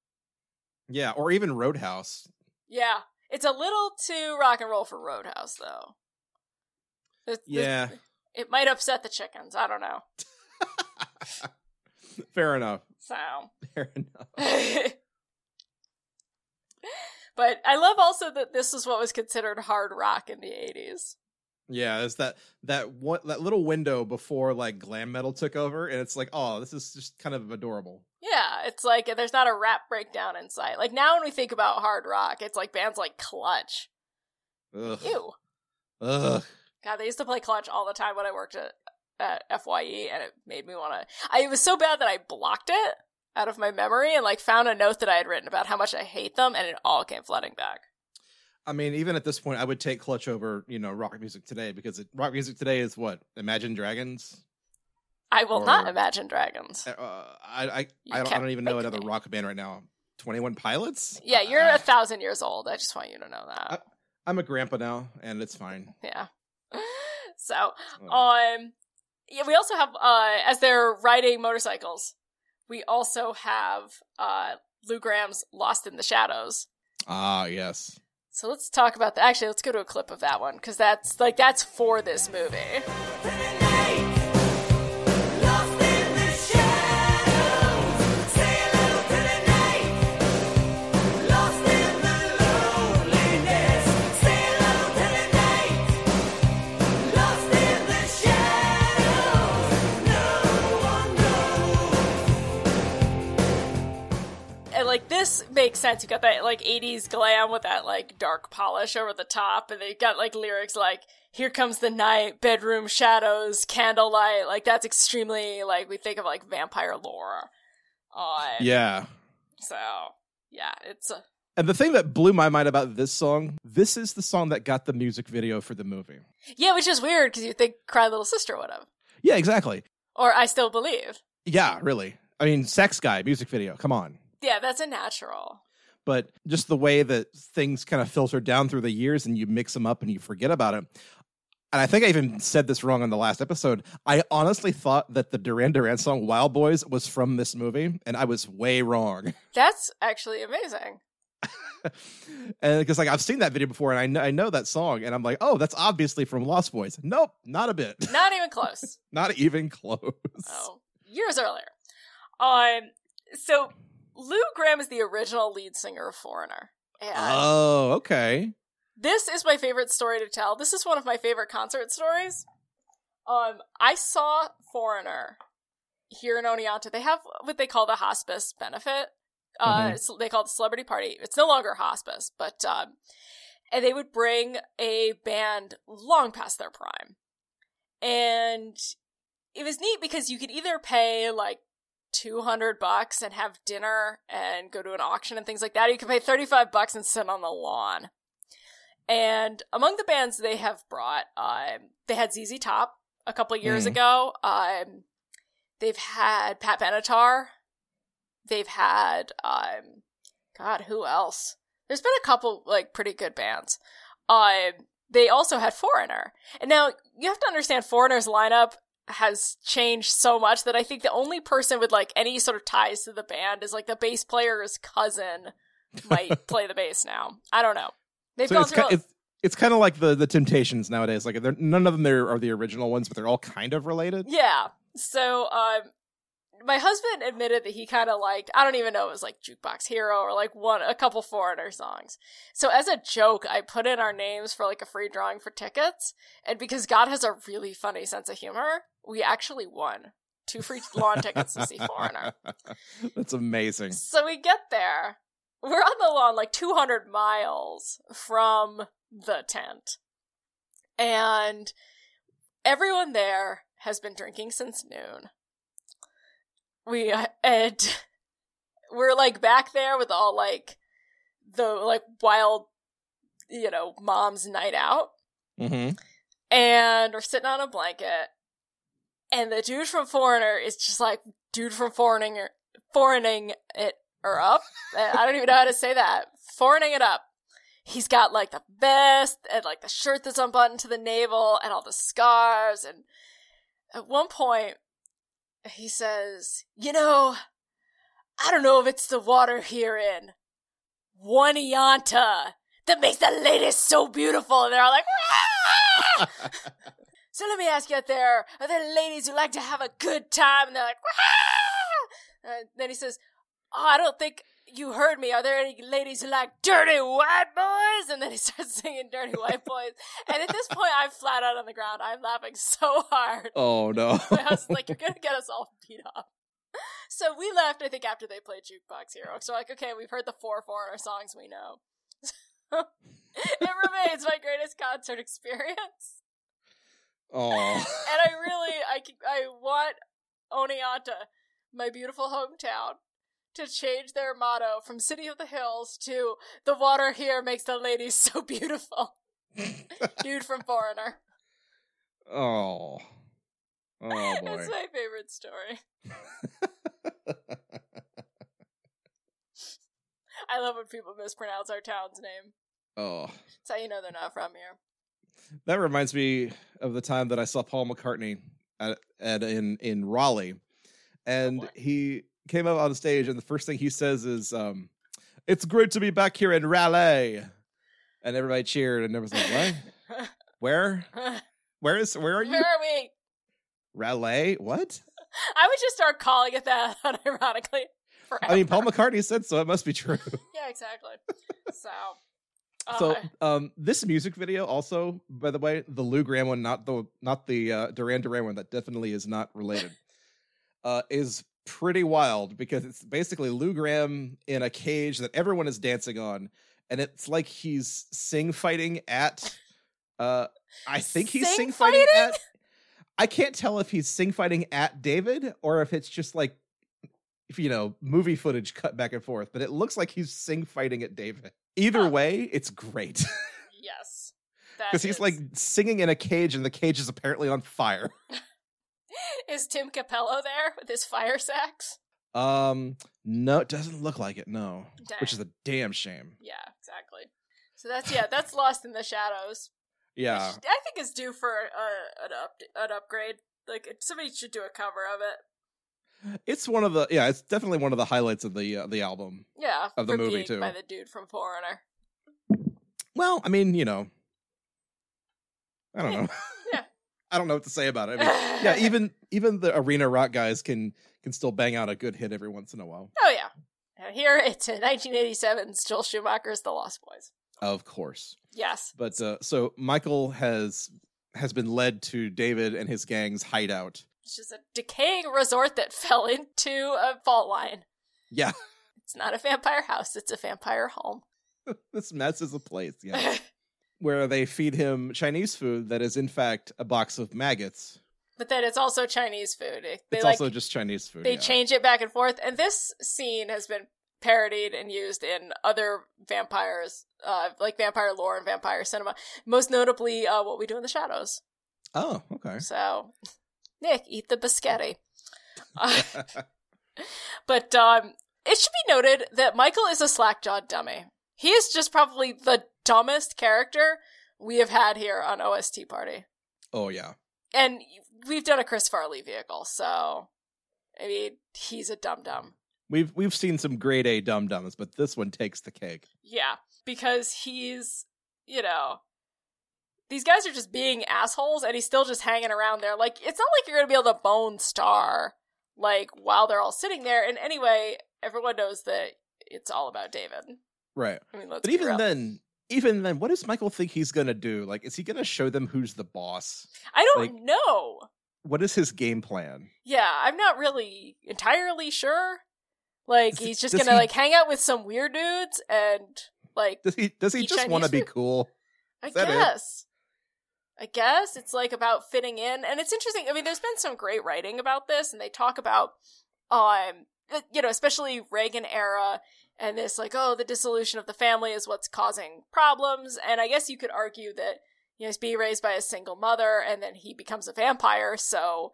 Yeah, or even Roadhouse. Yeah, it's a little too rock and roll for Roadhouse, though. This- Yeah. it might upset the chickens. I don't know. Fair enough. So, Fair enough. but I love also that this is what was considered hard rock in the 80s. Yeah, it's that that one that little window before like glam metal took over, and it's like, oh, this is just kind of adorable. Yeah, it's like there's not a rap breakdown in sight. Like now when we think about hard rock, it's like bands like Clutch. Ugh. Ew. Ugh. God, they used to play Clutch all the time when I worked at, at FYE, and it made me want to. I it was so bad that I blocked it out of my memory and like found a note that I had written about how much I hate them, and it all came flooding back. I mean, even at this point, I would take Clutch over, you know, rock music today because it, rock music today is what Imagine Dragons. I will not Imagine Dragons. Uh, I I I don't, I don't even know another me. rock band right now. Twenty One Pilots. Yeah, you're Uh, a thousand years old. I just want you to know that. I'm a grandpa now, and it's fine. yeah. So, um, yeah, we also have uh, as they're riding motorcycles, we also have uh Lou Gramm's "Lost in the Shadows." ah, yes. So let's talk about that. Actually, let's go to a clip of that one because that's like that's for this movie. This makes sense. You got that like '80s glam with that like dark polish over the top, and they got like lyrics like "Here comes the night, bedroom shadows, candlelight." Like that's extremely like we think of like vampire lore. Uh, Yeah. So yeah, it's a And the thing that blew my mind about this song, this is the song that got the music video for the movie. yeah, which is weird because you think "Cry Little Sister" would have, Yeah, exactly. or "I Still Believe." Yeah, really. I mean, Sex Guy music video. Come on. Yeah, that's a natural. But just the way that things kind of filter down through the years and you mix them up and you forget about it. And I think I even said this wrong on the last episode. I honestly thought that the Duran Duran song Wild Boys was from this movie, and I was way wrong. That's actually amazing. and because like I've seen that video before and I know, I know that song, and I'm like, oh, that's obviously from Lost Boys. Nope, not a bit. Not even close. not even close. Oh, years earlier. Um, so Lou Gramm is the original lead singer of Foreigner. And Oh, okay. this is my favorite story to tell. This is one of my favorite concert stories. Um, I saw Foreigner here in Oneonta. They have what they call the hospice benefit. Uh, Mhm. it's- they call it the celebrity party. It's no longer hospice, but um, and they would bring a band long past their prime, and it was neat because you could either pay like 200 bucks and have dinner and go to an auction and things like that. You can pay 35 bucks and sit on the lawn. And among the bands they have brought, um, they had ZZ Top a couple years Mm. ago. Um, they've had Pat Benatar. They've had, um, God, who else? There's been a couple like pretty good bands. Um, they also had Foreigner, and now you have to understand Foreigner's lineup has changed so much that I think the only person with like any sort of ties to the band is like the bass player's cousin might play the bass now. I don't know. They've So gone it's, through. it's it's kind of like the the Temptations nowadays. Like they're, none of them are, are the original ones, but they're all kind of related. Yeah. So, um, my husband admitted that he kind of liked, I don't even know, it was like Jukebox Hero or like one, a couple foreigner songs. So as a joke, I put in our names for like a free drawing for tickets. And because God has a really funny sense of humor, we actually won two free lawn tickets to see Foreigner. That's amazing. So we get there. We're on the lawn like 200 miles from the tent. And everyone there has been drinking since noon. We uh, and we're like back there with all like the like wild you know, mom's night out hmm and we're sitting on a blanket And the dude from Foreigner is just like dude from Foreigning foreigning it or up. I don't even know how to say that. Foreigning it up. He's got like the vest and like the shirt that's unbuttoned to the navel and all the scars and at one point he says, "You know, I don't know if it's the water herein. One Ianta that makes the ladies so beautiful." And they're all like! So let me ask you out there, are there ladies who like to have a good time? And they're like, "Wah!" Uh, then he says, Oh, I don't think you heard me. Are there any ladies who like dirty white boys? And then he starts singing dirty white boys. and at this point, I'm flat out on the ground. I'm laughing so hard. Oh no. I was like, You're going to get us all beat up. So we left, I think, after they played Jukebox Hero. So, we're like, okay, we've heard the four foreigner songs we know. it remains my greatest concert experience Oh. and I really, I, I want Oneonta, my beautiful hometown, to change their motto from City of the Hills to "The water here makes the ladies so beautiful." Dude from Foreigner. Oh. Oh boy. That's my favorite story. I love when people mispronounce our town's name. oh. That's how you know they're not from here. That reminds me of the time that I saw Paul McCartney at, at in in Raleigh, and boy. he came up on stage, and the first thing he says is, um, "It's great to be back here in Raleigh," and everybody cheered, and everyone's like, "What? Where? Where is? Where are you? Where are we? Raleigh? What?" I would just start calling it that, unironically. I mean, Paul. McCartney said so. It must be true. Yeah, exactly. So, So, um, this music video also, by the way, the Lou Gramm one, not the not the uh, Duran Duran one, that definitely is not related, uh, is pretty wild because it's basically Lou Gramm in a cage that everyone is dancing on, and it's like he's sing fighting at. Uh, I think he's Sing sing fighting fighting? at. I can't tell if he's sing fighting at David or if it's just like, if you know, movie footage cut back and forth. But it looks like he's sing fighting at David. Either way, it's great. yes, because he's is- like singing in a cage and the cage is apparently on fire is Tim Cappello there with his fire sax? um no it doesn't look like it no which is a damn shame Yeah, exactly. So that's yeah, that's Lost in the Shadows. yeah Which I think is due for a, an up an upgrade. Like somebody should do a cover of it. It's one of the yeah it's definitely one of the highlights of the uh, the album Yeah, Of the movie, too. by the dude from Foreigner. well i mean you know i don't know Yeah. i don't know what to say about it I mean, yeah even even the arena rock guys can can still bang out a good hit every once in a while Oh yeah. Here it's in 1987's Joel Schumacher's The Lost Boys. of course Yes. but uh so michael has has been led to david and his gang's hideout It's just a decaying resort that fell into a fault line. yeah It's not a vampire house, it's a vampire home. this mess is a place yeah where they feed him Chinese food that is in fact a box of maggots. but then it's also Chinese food. They it's like also just Chinese food. they yeah. change it back and forth and this scene has been parodied and used in other vampires uh like vampire lore and vampire cinema most notably uh what we do in the shadows Oh, okay. so nick eat the biscotti Uh, but um it should be noted that michael is a slack-jawed dummy he is just probably the dumbest character we have had here on ost party oh yeah. and we've done a chris farley vehicle so i mean he's a dum dum We've we've seen some grade A dum dums, but this one takes the cake. Yeah, because he's, you know, these guys are just being assholes and he's still just hanging around there. Like, it's not like you're going to be able to bone Star, like, while they're all sitting there. And anyway, everyone knows that it's all about David. Right. I mean, let's But even real. then, even then, what does Michael think he's gonna do? Like, is he gonna show them who's the boss? I don't like- know. What is his game plan? Yeah, I'm not really entirely sure. Like, Does he's just going to, he- like, hang out with some weird dudes and, like, Does he does he just want to be cool? I Is that it? I guess it's like about fitting in, and it's interesting. I mean, there's been some great writing about this, and they talk about, um, you know, especially Reagan era, and this like, oh, the dissolution of the family is what's causing problems, and I guess you could argue that you know he's being raised by a single mother, and then he becomes a vampire, so.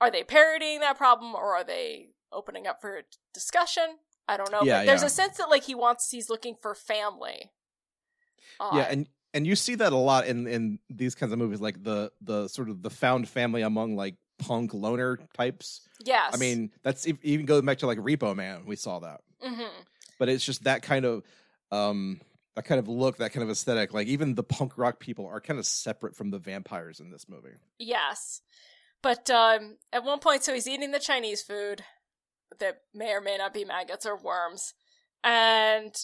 are they parodying that problem or are they opening up for discussion? I don't know. Yeah, but there's yeah. a sense that like he wants he's looking for family. Uh, yeah, and and you see that a lot in in these kinds of movies, like the the sort of the found family among like punk loner types. yes. I mean, that's even going back to like Repo Man. We saw that, hmm but it's just that kind of um that kind of look, that kind of aesthetic. Like even the punk rock people are kind of separate from the vampires in this movie. Yes. But um, at one point, so he's eating the Chinese food that may or may not be maggots or worms. And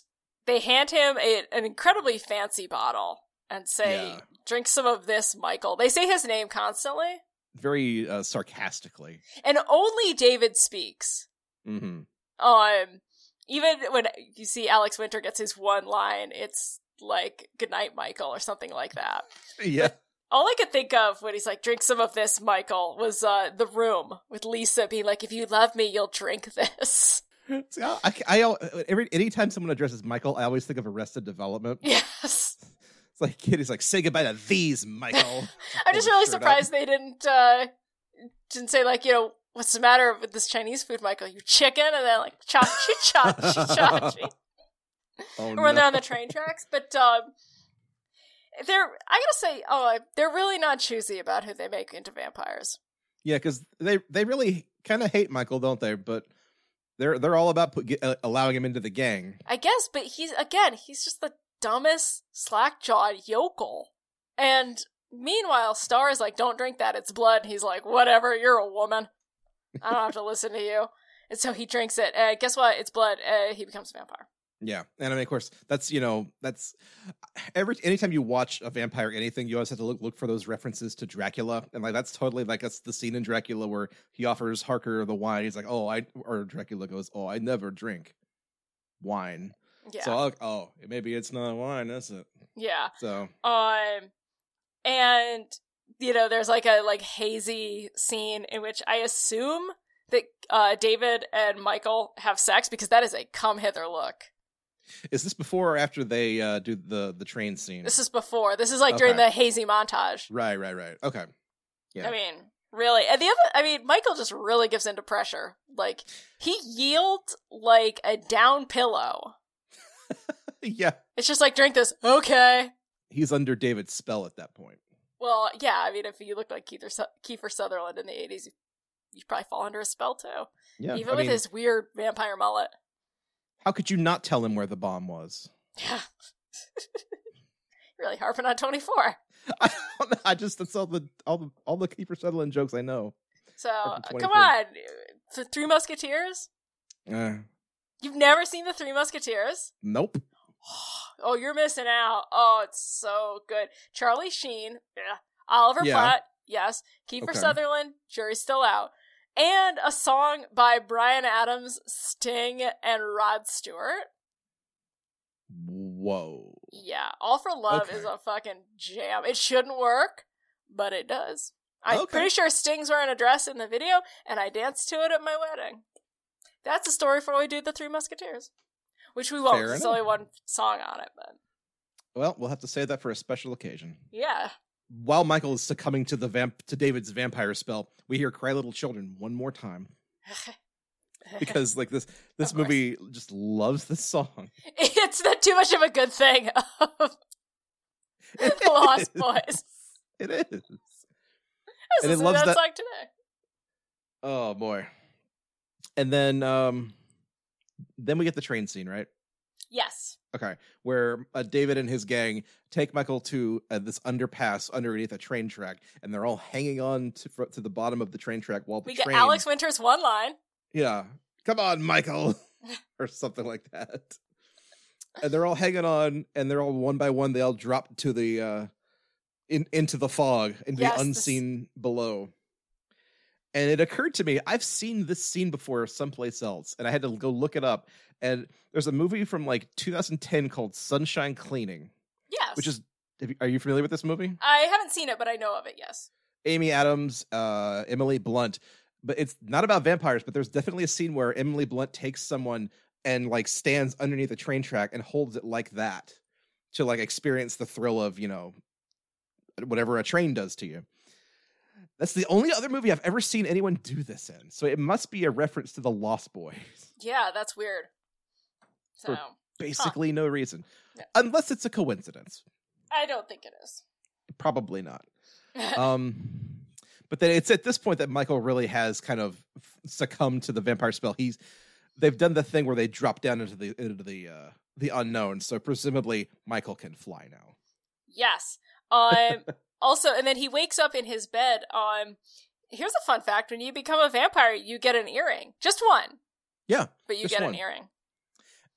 they hand him a, an incredibly fancy bottle and say, Yeah. drink some of this, Michael. They say his name constantly. Very uh, sarcastically. And only David speaks. hmm Um, even when you see Alex Winter gets his one line, it's like, good night, Michael, or something like that. Yeah. All I could think of when he's like, drink some of this, Michael, was uh, The Room with Lisa being like, if you love me, you'll drink this. See, I, I, every anytime someone addresses Michael, I always think of Arrested Development. Yes. It's like kid, he's like, say goodbye to these, Michael. I'm just really shirt up. surprised they didn't, uh, didn't say, like, you know, what's the matter with this Chinese food, Michael? You chicken? And then, like, chachi, chachi, chachi. Oh, when they're on the train tracks. But, um, they're, I gotta say, oh, they're really not choosy about who they make into vampires. Yeah, because they they really kind of hate Michael, don't they? But they're they're all about put, get, uh, allowing him into the gang. I guess, but he's again, he's just the dumbest slack-jawed yokel. And meanwhile, Star is like, "Don't drink that; it's blood." And he's like, "Whatever, you're a woman. I don't have to listen to you." And so he drinks it. Uh, guess what? It's blood. Uh, he becomes a vampire. Yeah, and I mean, of course, that's you know, that's every anytime you watch a vampire anything, you always have to look look for those references to Dracula, and like that's totally like that's the scene in Dracula where he offers Harker the wine. He's like, oh, I or Dracula goes, oh, I never drink wine. Yeah, So I'll, oh, maybe it's not wine, is it? yeah. So Um, and you know, there's like a like hazy scene in which I assume that uh, David and Michael have sex because that is a come hither look. Is this before or after they uh, do the the train scene? This is before. This is like during the hazy montage. right, right, right. Okay. Yeah. I mean, really. And the other, I mean, Michael just really gives into pressure. Like he yields like a down pillow. yeah, It's just like drink this, okay. he's under David's spell at that point. Well, yeah. I mean, if you look like Kiefer, Kiefer Sutherland in the '80s, you you probably fall under a spell too. Yeah, Even I with mean, his weird vampire mullet. How could you not tell him where the bomb was? Yeah. really harping on 24. I. I just that's all the all the all the Kiefer Sutherland jokes I know. So, Harping 24. come on. The Three Musketeers? Uh, You've never seen The Three Musketeers? nope. Oh, you're missing out. Oh, it's so good. Charlie Sheen, yeah. Oliver Yeah. Platt, yes. Kiefer Okay. Sutherland, jury's still out. And a song by Bryan Adams, Sting, and Rod Stewart. Whoa. Yeah, All for Love Okay. is a fucking jam. It shouldn't work, but it does. I'm Okay. pretty sure Sting's wearing a dress in the video, and I danced to it at my wedding. That's a story for when we do the Three Musketeers, which we won't. There's only one song on it, but Well, we'll have to save that for a special occasion. yeah. While Michael is succumbing to the vamp to David's vampire spell, we hear "Cry Little Children" one more time because like this this movie just loves this song. it's not too much of a good thing Lost. Boys. It is. I And it loves that, that- song today. Oh boy. And then um then we get the train scene, right? Yes. Okay, where uh, David and his gang take Michael to uh, this underpass underneath a train track, and they're all hanging on to, fr- to the bottom of the train track while the We get. Alex Winter's one line. yeah, come on, Michael, or something like that. And they're all hanging on, and they're all one by one. They all drop to the uh, in into the fog, into Yes, the this- unseen below. And it occurred to me, I've seen this scene before someplace else, and I had to go look it up. And there's a movie from like 2010 called Sunshine Cleaning, Yes. which is. Are you familiar with this movie? I haven't seen it, but I know of it, yes. Amy Adams, uh, Emily Blunt. But it's not about vampires, but there's definitely a scene where Emily Blunt takes someone and like stands underneath a train track and holds it like that to like experience the thrill of, you know, whatever a train does to you. That's the only other movie I've ever seen anyone do this in. So it must be a reference to the Lost Boys. Yeah, that's weird. So For- Basically, no reason. Yeah. Unless it's a coincidence. I don't think it is. Probably not. um, but then it's at this point that Michael really has kind of succumbed to the vampire spell. He's they've done the thing where they drop down into the into the uh, the unknown. So presumably Michael can fly now. yes. Um. also, and then he wakes up in his bed. on. Here's a fun fact: when you become a vampire, you get an earring, just one, Yeah, but you get one. an earring.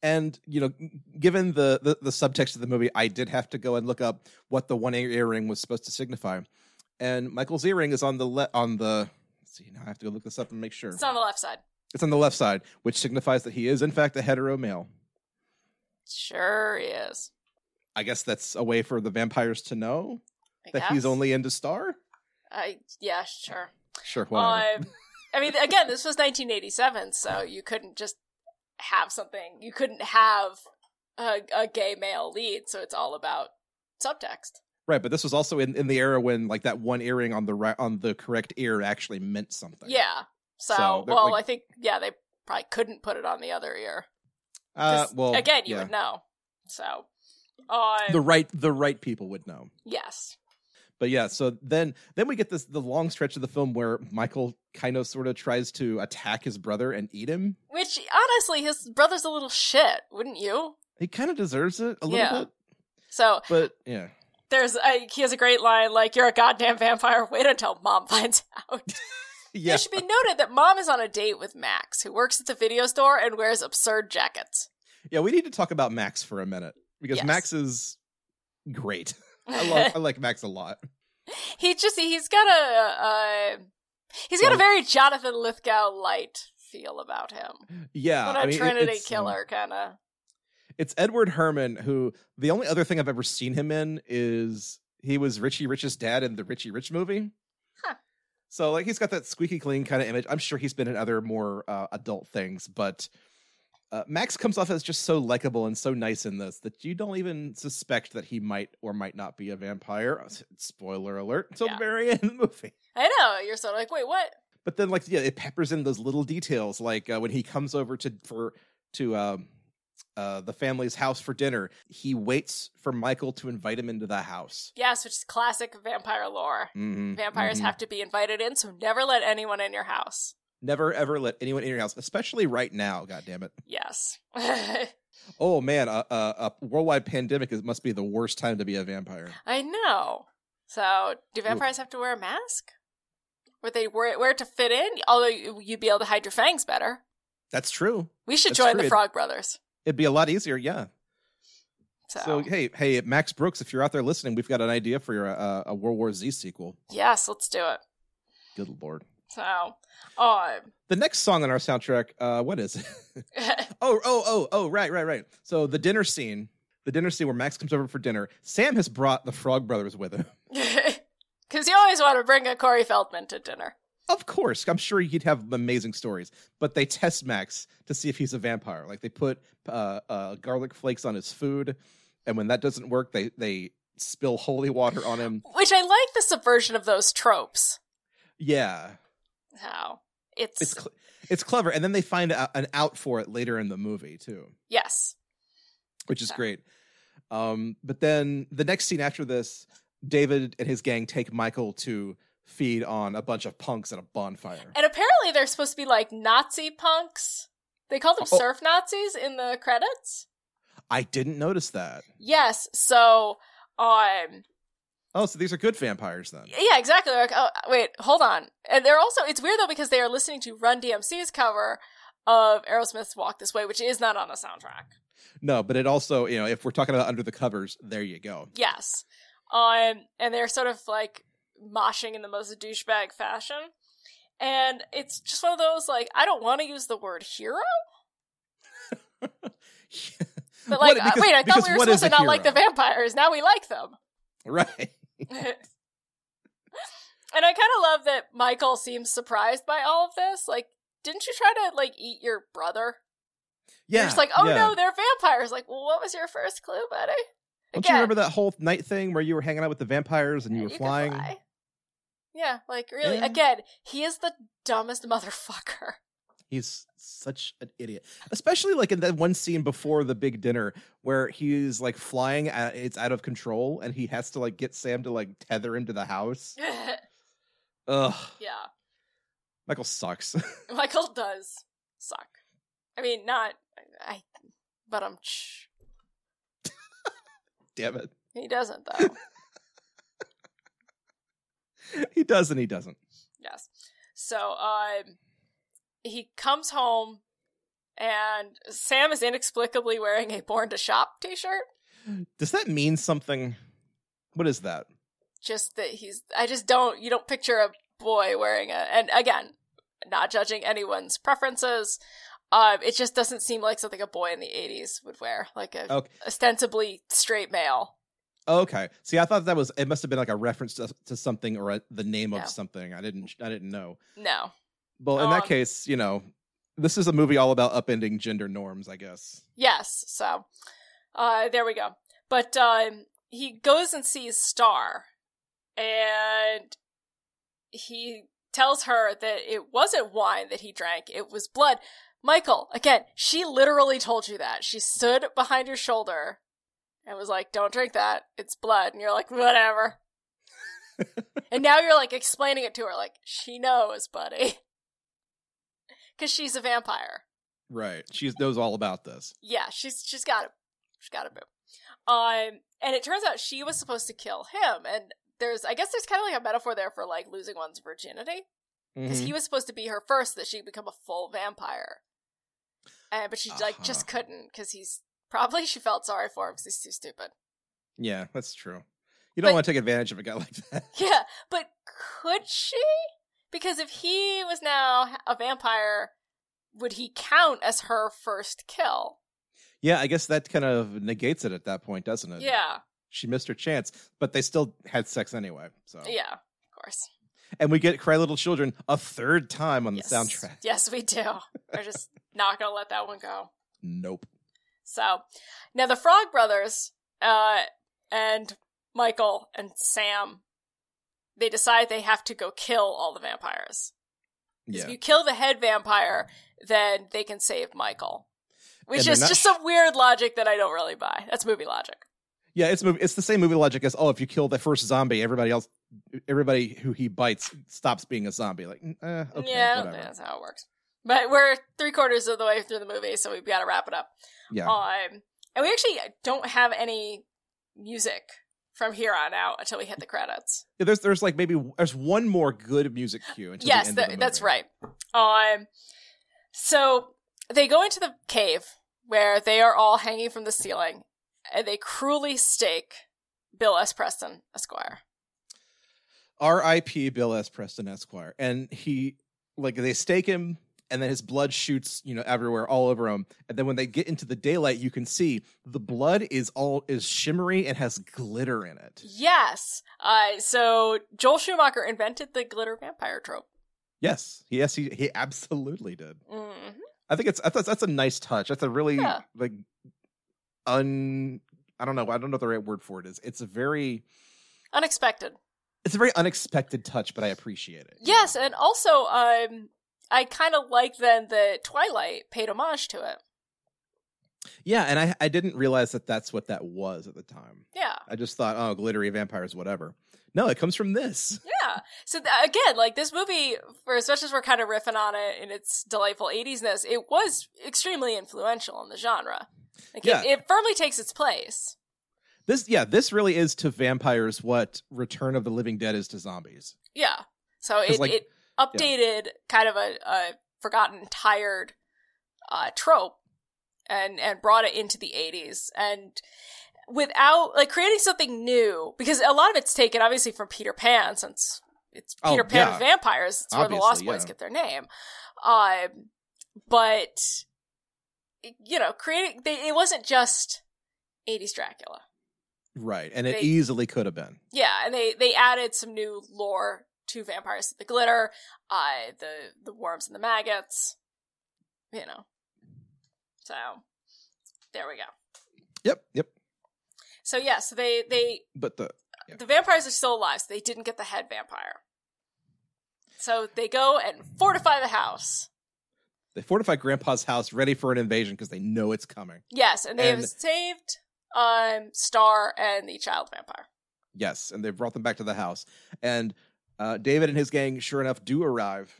and you know, given the, the the subtext of the movie, I did have to go and look up what the one ear- earring was supposed to signify. And Michael's earring is on the le- on the. Let's see, now I have to go look this up and make sure. It's on the left side. It's on the left side, which signifies that he is in fact a hetero male. Sure is. I guess that's a way for the vampires to know I that he's only into Star. I yeah, sure. Sure, whatever. Um, I mean, again, this was 1987, so you couldn't just have something. You couldn't have a, a gay male lead, so it's all about subtext. right, but this was also in, in the era when like that one earring on the right on the correct ear actually meant something. Yeah. So, So, well, like- I think yeah, they probably couldn't put it on the other ear. Uh, well, again, you yeah. would know. So, um, the right the right people would know. yes, But yeah, so then then we get this the long stretch of the film where Michael kind of sort of tries to attack his brother and eat him. which honestly, his brother's a little shit, wouldn't you? He kind of deserves it a little Yeah. bit, So but yeah. there's a, he has a great line like, "You're a goddamn vampire. Wait until mom finds out." Yeah. It should be noted that mom is on a date with Max, who works at the video store and wears absurd jackets. Yeah, we need to talk about Max for a minute because Yes. Max is great. I love I like Max a lot. he just he's got a uh, he's got a very Jonathan Lithgow light feel about him. Yeah, What a I mean, Trinity it's, killer kind of. It's Edward Herrmann, who the only other thing I've ever seen him in is he was Richie Rich's dad in the Richie Rich movie. Huh. So like he's got that squeaky clean kind of image. I'm sure he's been in other more uh, adult things, but uh, Max comes off as just so likable and so nice in this that you don't even suspect that he might or might not be a vampire. Spoiler alert until Yeah. the very end of the movie. I know you're so like, wait, what? But then, like, yeah, it peppers in those little details, like uh, when he comes over to for to um, uh, the family's house for dinner, he waits for Michael to invite him into the house. Yes, which is classic vampire lore. Mhm, Vampires mhm. have to be invited in, so never let anyone in your house. Never ever let anyone in your house, especially right now. God damn it! Yes. Oh man, a, a, a worldwide pandemic is must be the worst time to be a vampire. I know. So, do vampires have to wear a mask? Would they wear it, wear it to fit in? Although you- you'd be able to hide your fangs better. That's true. We should That's join true. the Frog Brothers. It'd be a lot easier. Yeah. So, So hey, hey, Max Brooks, if you're out there listening, we've got an idea for your uh, a World War Z sequel. yes, let's do it. Good lord. So, um, The next song on our soundtrack, uh, what is it? Oh, oh, oh, oh, right, right, right. So the dinner scene, the dinner scene where Max comes over for dinner. Sam has brought the Frog Brothers with him. because you always want to bring a Corey Feldman to dinner. Of course, I'm sure he'd have amazing stories. But they test Max to see if he's a vampire. Like they put uh, uh, garlic flakes on his food, and when that doesn't work, they they spill holy water on him. Which I like the subversion of those tropes. Yeah, How it's, it's cl- it's clever. And then they find a, an out for it later in the movie too. yes, which is Yeah. great. Um, but then the next scene after this, David and his gang take Michael to feed on a bunch of punks at a bonfire. and apparently they're supposed to be like Nazi punks. They call them Oh. surf Nazis in the credits. I didn't notice that. Yes, so um, Oh, so these are good vampires then. yeah, exactly. Like, oh, wait, hold on. And they're also it's weird though because they are listening to Run DMC's cover of Aerosmith's "Walk This Way," which is not on the soundtrack. No, but it also, you know, if we're talking about under the covers, there you go. Yes. Um, and they're sort of like moshing in the most douchebag fashion. And it's just one of those like I don't want to use the word hero, but like What- uh, wait, I thought we were supposed to not like the vampires. Now we like them. right. And I kind of love that Michael seems surprised by all of this. Like, didn't you try to like eat your brother? Yeah. Just like, oh yeah. no, they're vampires. Like, well, what was your first clue, buddy? Don't you remember that whole night thing where you were hanging out with the vampires and you were could flying? fly. Yeah, like really, Yeah. again, he is the dumbest motherfucker. He's such an idiot, especially like in that one scene before the big dinner where he's like flying. At, it's out of control, and he has to like get Sam to like tether him to the house. Ugh, yeah, Michael sucks. Michael does suck. I mean, not I, but I'm. Damn it, He doesn't though. he does and he doesn't. yes. So, um, he comes home, and Sam is inexplicably wearing a "Born to Shop" T-shirt. Does that mean something? What is that? Just that he's. I just don't. You don't picture a boy wearing a. And again, not judging anyone's preferences. Um, it just doesn't seem like something a boy in the '80s would wear, like a Okay. ostensibly straight male. Okay. See, I thought that was it. Must have been like a reference to, to something or a, the name No. of something. I didn't. I didn't know. No. Well, in that Um, case, you know, this is a movie all about upending gender norms. I guess. Yes. So, uh, there we go. But um, he goes and sees Star, and he tells her that it wasn't wine that he drank; it was blood. Michael, again, she literally told you that. She stood behind your shoulder and was like, "Don't drink that; it's blood." And you're like, "Whatever." and now you're like explaining it to her, like she knows, buddy, because she's a vampire. Right. She knows all about this. Yeah, she's she's got it. She's got it, boo. Um, and it turns out she was supposed to kill him, and there's I guess there's kind of like a metaphor there for like losing one's virginity because Mhm. he was supposed to be her first that she'd become a full vampire, and but she like just Uh-huh. couldn't because he's probably she felt sorry for him because he's too stupid. Yeah, that's true. You don't But- want to take advantage of a guy like that. Yeah, but could she? Because if he was now a vampire, would he count as her first kill? Yeah, I guess that kind of negates it at that point, doesn't it? Yeah, She missed her chance, but they still had sex anyway. So yeah, of course. and we get "Cry Little Children" a third time on the soundtrack. Yes, we do. We're just not gonna let that one go. Nope. So now the Frog Brothers, uh, and Michael and Sam, they decide they have to go kill all the vampires. Yeah. If you kill the head vampire, then they can save Michael. Which is just sh- some weird logic that I don't really buy. That's movie logic. Yeah, it's movie. It's the same movie logic as oh, if you kill the first zombie, everybody else, everybody who he bites stops being a zombie. Like, eh, okay, yeah, I don't think that's how it works. But we're three quarters of the way through the movie, so we've got to wrap it up. Yeah, Um, and we actually don't have any music from here on out until we hit the credits. Yeah, there's there's like maybe there's one more good music cue. Until yes, the end th- of the that's right. Um, so they go into the cave where they are all hanging from the ceiling, and they cruelly stake Bill S. Preston, Esquire. R.I.P. Bill S. Preston Esquire, and he like they stake him, and then his blood shoots you know everywhere, all over him. And then when they get into the daylight, you can see the blood is all is shimmery and has glitter in it. Yes. Uh, so Joel Schumacher invented the glitter vampire trope. Yes, yes, he he absolutely did. hmm I think it's I thought that's a nice touch. That's a really Yeah. like un I don't know I don't know what the right word for it is. It's a very Unexpected. it's a very unexpected touch, but I appreciate it. Yes, and also, um, I kind of like then that Twilight paid homage to it. Yeah, and I I didn't realize that that's what that was at the time. Yeah, I just thought, oh, glittery vampires, whatever. No, it comes from this. yeah. So th- again, like this movie, for as much as we're kind of riffing on it in its delightful '80s-ness, it was extremely influential in the genre. Like Yeah. it, it firmly takes its place. This, yeah, this really is to vampires what Return of the Living Dead is to zombies. Yeah. So it, like- it updated kind of a, a forgotten, tired uh, trope and and brought it into the 80s and without like creating something new because a lot of it's taken obviously from Peter Pan since it's Oh, Peter Pan yeah. vampires. It's where the Lost Boys yeah. get their name. Um, but you know, creating they, it wasn't just 80s Dracula. Right, and it They- easily could have been. Yeah, and they they added some new lore to vampires, the glitter, uh, the the worms and the maggots, you know. So there we go. Yep, yep. So yes, they they But the the vampires are still alive. So they didn't get the head vampire. So they go and fortify the house. They fortify Grandpa's house, ready for an invasion because they know it's coming. Yes, and they And- have saved um Star and the child vampire. Yes, and they've brought them back to the house. And uh, David and his gang, sure enough, do arrive.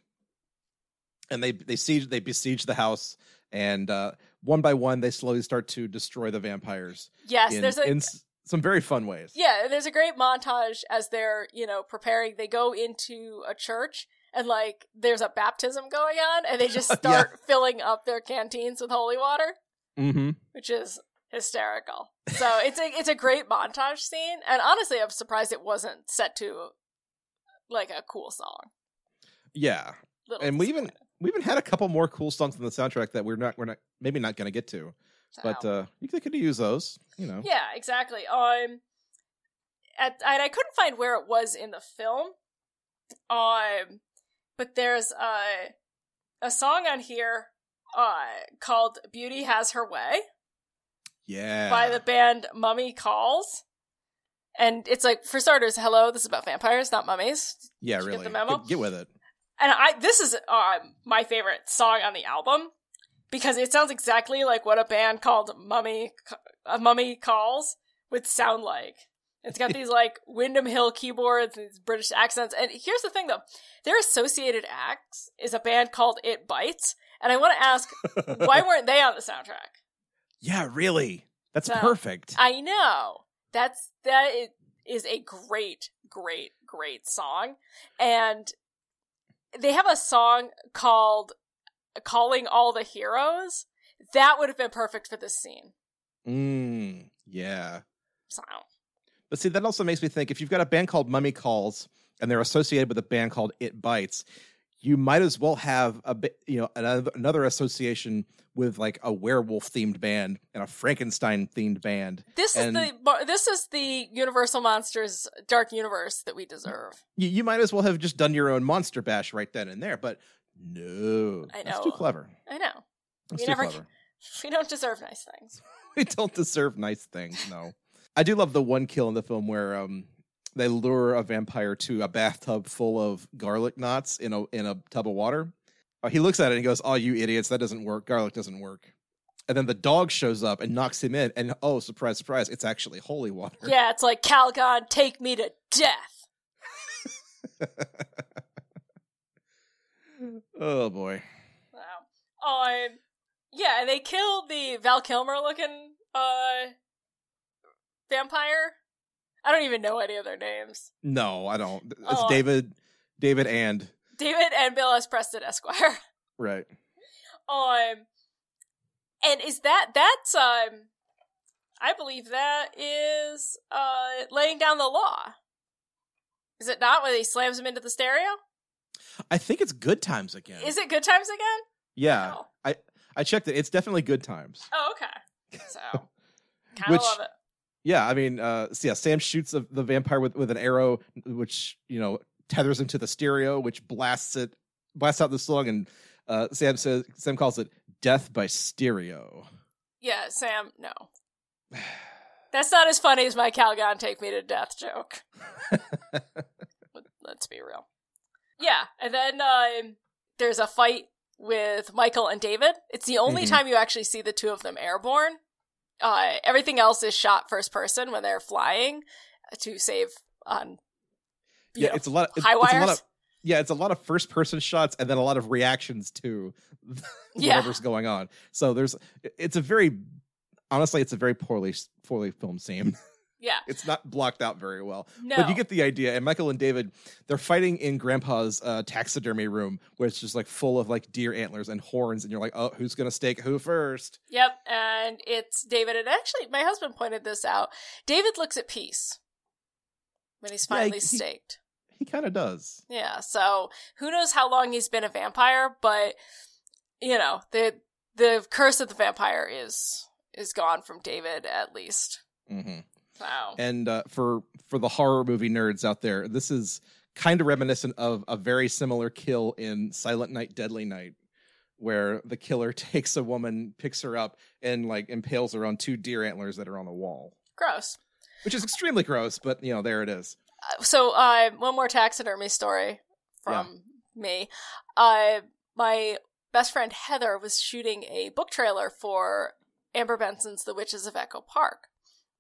And they they siege they besiege the house, and uh, one by one they slowly start to destroy the vampires Yes, in, there's a in some very fun ways. yeah, there's a great montage as they're you know preparing. They go into a church and like there's a baptism going on, and they just Yeah. start filling up their canteens with holy water, Mm-hmm. which is hysterical. So it's a it's a great montage scene, and honestly, I'm surprised it wasn't set to like a cool song. Yeah, Little and we even we even had a couple more cool songs in the soundtrack that we're not we're not maybe not going to get to, but So. uh, you could, could use those. You know. Yeah, exactly. Um, at and I couldn't find where it was in the film. Um, but there's a a song on here, uh, called "Beauty Has Her Way" Yeah. by the band Mummy Calls, and it's like for starters, hello, this is about vampires, not mummies. yeah, Did you get the memo? Get, get with it. And I this is um my favorite song on the album because it sounds exactly like what a band called Mummy uh, Mummy Calls would sound like. It's got these like Windham Hill keyboards and these British accents. And here's the thing though, their associated acts is a band called It Bites. And I want to ask, why weren't they on the soundtrack? Yeah, really. That's So- perfect. I know. That's that is a great, great, great song. And they have a song called Calling All the Heroes. That would have been perfect for this scene. Mm, yeah. So But see, that also makes me think if you've got a band called Mummy Calls and they're associated with a band called It Bites, you might as well have a bit, you know, another, another association with like a werewolf themed band and a Frankenstein themed band. this is the this is the Universal Monsters Dark Universe that we deserve. You, you might as well have just done your own monster bash right then and there. But no, I that's know. too clever. I know. That's We too never- clever. We don't deserve nice things. we don't deserve nice things. No, I do love the one kill in the film where um they lure a vampire to a bathtub full of garlic knots in a in a tub of water. Uh, he looks at it and he goes, "Oh, you idiots! That doesn't work. Garlic doesn't work." And then the dog shows up and knocks him in, and oh, surprise, surprise! It's actually holy water. Yeah, it's like Calgon, take me to death. oh boy. Wow. Um, yeah, and they killed the Val Kilmer looking uh vampire. I don't even know any of their names. No, I don't. It's Oh. David, David, and David and Bill S. Preston Esquire. right. Um, and is that that's um, I believe that is uh laying down the law. Is it not when he slams him into the stereo? I think it's Good Times again. Is it Good Times again? Yeah, Oh, I I checked it. It's definitely Good Times. oh okay. So kind of Which- love it. Yeah, I mean, uh, so yeah, Sam shoots the, the vampire with, with an arrow, which you know tethers him to the stereo, which blasts it, blasts out the song, and uh, Sam says Sam calls it "Death by Stereo." Yeah, Sam, no. That's not as funny as my Calgon take me to death joke. Let- Let's be real. Yeah, and then um, there's a fight with Michael and David. It's the only Mhm. time you actually see the two of them airborne. Uh, everything else is shot first person when they're flying to save on. yeah, know, it's a lot. Of, it's, high it's a lot wires. of yeah, it's a lot of first person shots and then a lot of reactions to Yeah. whatever's going on. So there's, it's a very, honestly, it's a very poorly poorly filmed scene. yeah, it's not blocked out very well. no, But you get the idea. And Michael and David, they're fighting in Grandpa's uh, taxidermy room, where it's just like full of like deer antlers and horns, and you're like, oh, who's gonna stake who first? Yep, and it's David. And actually, my husband pointed this out. David looks at peace when he's Yeah, finally he- staked. He kind of does. Yeah, so who knows how long he's been a vampire, but you know the the curse of the vampire is is gone from David at least. hmm Wow. And uh, for for the horror movie nerds out there, this is kind of reminiscent of a very similar kill in Silent Night, Deadly Night, where the killer takes a woman, picks her up, and like impales her on two deer antlers that are on the wall, Gross. which is extremely gross. But you know, there it is. Uh, So, uh, one more taxidermy story from me. Uh, my best friend Heather was shooting a book trailer for Amber Benson's The Witches of Echo Park,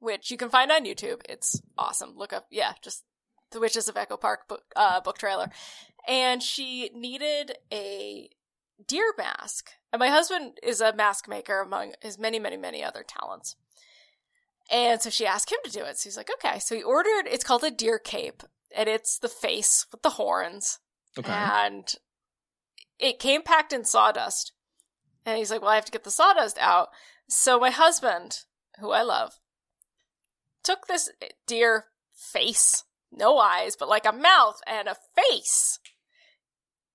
which you can find on YouTube. It's awesome. Look up, yeah, just The Witches of Echo Park book, uh, book trailer. And she needed a deer mask. And my husband is a mask maker among his many, many, many other talents. And so she asked him to do it. So he's like, okay. So he ordered, it's called a deer cape, and it's the face with the horns. Okay. And it came packed in sawdust. And he's like, well, I have to get the sawdust out. So my husband, who I love, took this deer face, no eyes, but like a mouth and a face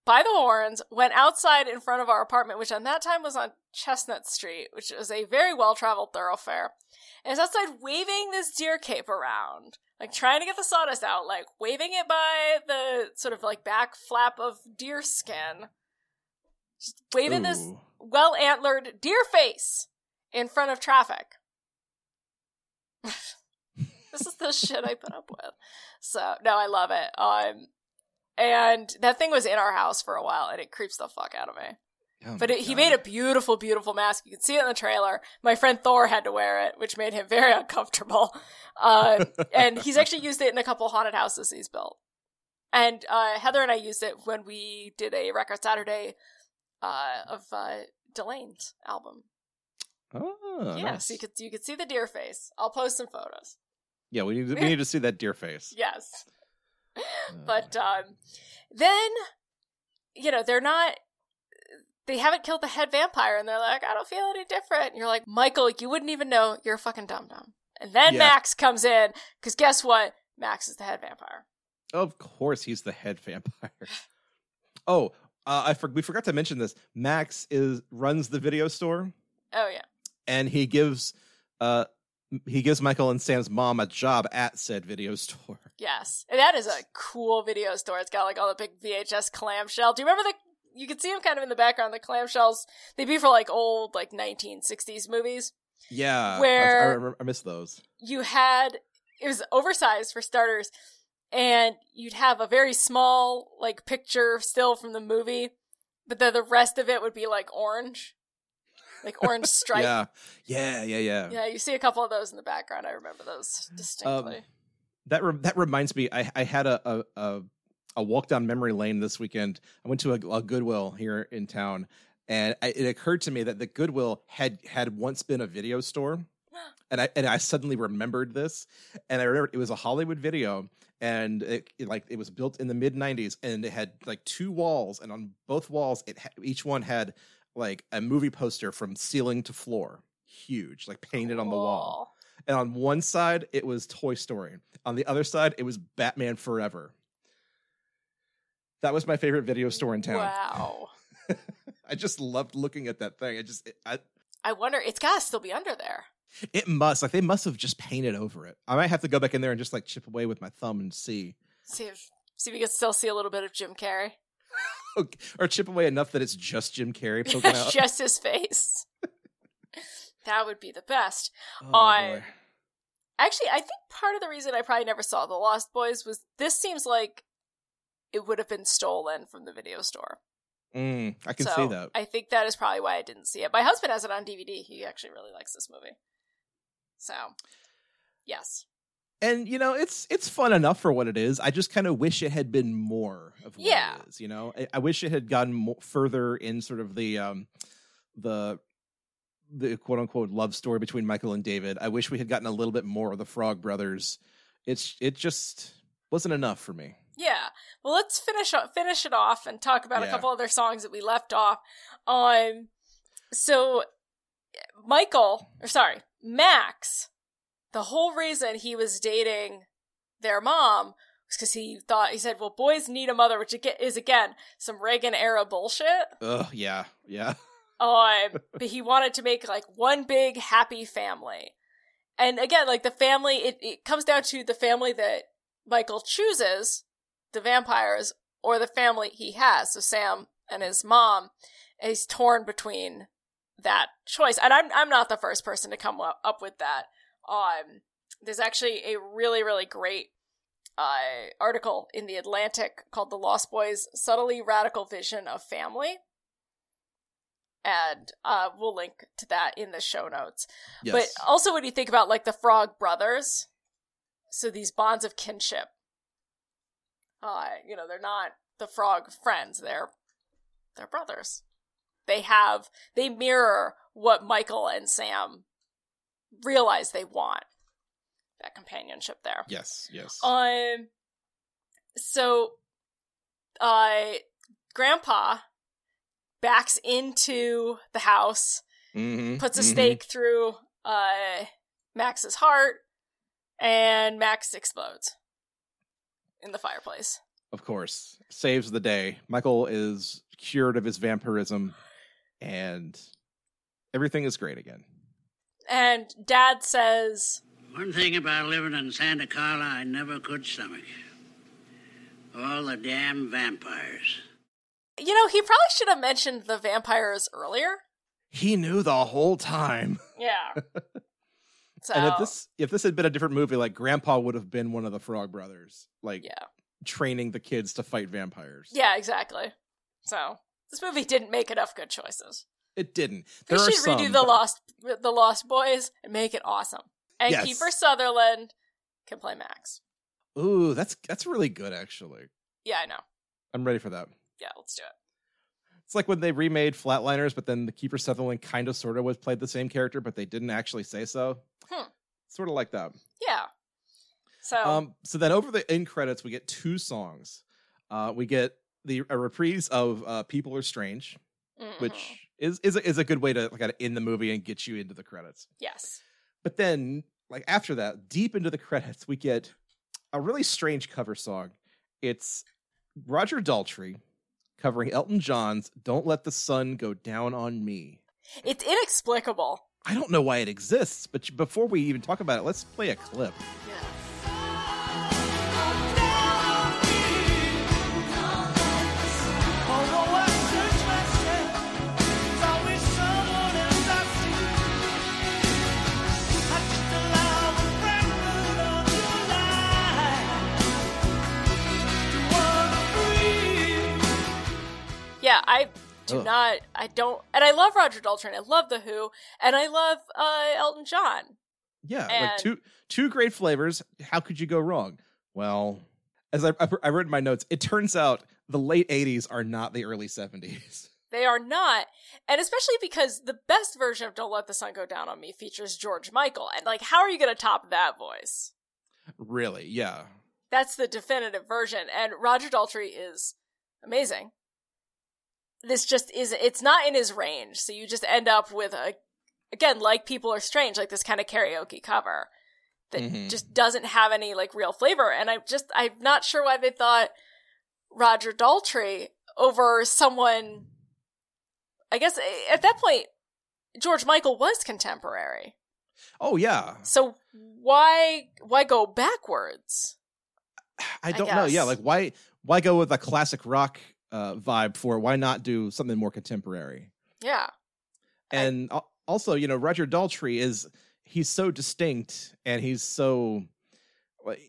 by the horns, went outside in front of our apartment, which at that time was on Chestnut Street, which was a very well traveled thoroughfare. And is outside waving this deer cape around, like trying to get the sawdust out, like waving it by the sort of like back flap of deer skin. Just waving this well antlered deer face in front of traffic. this is the shit I put up with. So no, I love it. Um, and that thing was in our house for a while, and it creeps the fuck out of me. Oh But it, he made a beautiful, beautiful mask. You can see it in the trailer. My friend Thor had to wear it, which made him very uncomfortable. Uh, and he's actually used it in a couple haunted houses he's built. And uh, Heather and I used it when we did a Record Saturday uh, of uh, Delane's album. Oh, yeah, nice. so you could you could see the deer face. I'll post some photos. Yeah, we need to, we need to see that deer face. Yes. Uh, But um, then, you know, they're not. They haven't killed the head vampire, and they're like, "I don't feel any different." And you're like, "Michael, you wouldn't even know. You're a fucking dum dum." And then Yeah. Max comes in because guess what? Max is the head vampire. Of course, he's the head vampire. Oh, uh, I for- we forgot to mention this. Max is runs the video store, Oh yeah, and he gives uh he gives Michael and Sam's mom a job at said video store. yes, and that is a cool video store. It's got like all the big VHS clamshell. Do you remember the? You can see them kind of in the background. The clamshells they'd be for like old like 1960s movies. Yeah, I- Where- I, remember, I miss those. you had it was oversized for starters and you'd have a very small like picture still from the movie but then the rest of it would be like orange like orange stripe Yeah, yeah, yeah, yeah. yeah you see a couple of those in the background i remember those distinctly Um, That re- that reminds me. I I had a a, a a walk down memory lane this weekend. I went to a, a Goodwill here in town, and I, it occurred to me that the Goodwill had had once been a video store, and I and I suddenly remembered this, and I remember it was a Hollywood video, and it, it, like it was built in the mid '90s, and it had like two walls, and on both walls, it ha- each one had like a movie poster from ceiling to floor, huge, like painted on the wall and on one side it was Toy Story. On the other side it was Batman Forever. That was my favorite video store in town. wow I just loved looking at that thing. I just it, I, i wonder it's gotta still be under there it must like they must have just painted over it. I might have to go back in there and just like chip away with my thumb and see, see if see if we can still see a little bit of jim carrey or chip away enough that it's just Jim Carrey poking out. just his face that would be the best Oh, I- boy. Actually, I think part of the reason I probably never saw The Lost Boys was this seems like it would have been stolen from the video store. Mm, I can so see that. I think that is probably why I didn't see it. My husband has it on DVD. He actually really likes this movie. So, yes. And you know it's it's fun enough for what it is i just kind of wish it had been more of what Yeah. it is you know I, I wish it had gotten more, further in sort of the um the the quote unquote love story between michael and david i wish we had gotten a little bit more of the frog brothers it's it just wasn't enough for me Yeah. Well, let's finish finish it off and talk about a couple other songs that we left off. Um, so Michael, or sorry, Max, the whole reason he was dating their mom was because he thought he said, "Well, boys need a mother," which is again some Reagan era bullshit. oh yeah yeah Um, but he wanted to make like one big happy family. And again, like the family, it, it comes down to the family that Michael chooses, the vampires, or the family he has. So Sam and his mom, and he's torn between that choice. And I'm I'm not the first person to come up, up with that. Um, there's actually a really really great uh, article in the Atlantic called "The Lost Boys: Subtly Radical Vision of Family," and uh, we'll link to that in the show notes. Yes. But also, when you think about like the Frog Brothers, so these bonds of kinship, uh, you know, they're not the Frog friends; they're they're brothers. They have they mirror what Michael and Sam realize they want. That companionship there. yes, yes. Um. So, uh, Grandpa backs into the house, Mhm, puts a mhm. stake through uh Max's heart, and Max explodes in the fireplace. Of course, saves the day. Michael is cured of his vampirism, and everything is great again. And Dad says, One thing about living in Santa Carla I never could stomach. All the damn vampires. "You know, he probably should have mentioned the vampires earlier." He knew the whole time. Yeah. so And if this if this had been a different movie, like Grandpa would have been one of the Frog Brothers, like yeah, training the kids to fight vampires. yeah, exactly. So this movie didn't make enough good choices. It didn't. They There are should redo the but- Lost the Lost Boys and make it awesome. And Yes. Kiefer Sutherland can play Max. Ooh, that's that's really good actually. Yeah, I know. I'm ready for that. Yeah, let's do it. It's like when they remade Flatliners, but then the Kiefer Sutherland kind of sort of was played the same character, but they didn't actually say so. Hmm. Sort of like that. Yeah. So Um, so then over the end credits, we get two songs. Uh, we get the a reprise of uh, "People Are Strange," mhm. which is is a, is a good way to kind of end the movie and get you into the credits. yes, But then, like after that, deep into the credits, we get a really strange cover song. It's Roger Daltrey covering Elton John's "Don't Let the Sun Go Down on Me." it's inexplicable. I don't know why it exists, but before we even talk about it, let's play a clip. Although Yeah, I do Ugh. not. I don't. And I love Roger Daltrey. And I love the Who, and I love uh, Elton John. Yeah, like two two great flavors. How could you go wrong? Well, as I I, I read in my notes, it turns out the late '80s are not the early '70s. They are not, and especially because the best version of "Don't Let the Sun Go Down on Me" features George Michael, and like, how are you going to top that voice? Really? Yeah. That's the definitive version, and Roger Daltrey is amazing. This just is it's not in his range, so you just end up with a again, like people are strange, like this kind of karaoke cover that Mhm. just doesn't have any like real flavor. And I just I'm not sure why they thought Roger Daltrey over someone I guess eh, at that point George Michael was contemporary. Oh yeah. So why why go backwards? I don't know. Yeah, like why why go with a classic rock uh, vibe for? Why not do something more contemporary? Yeah. And al- also, you know, Roger Daltrey is he's so distinct and he's so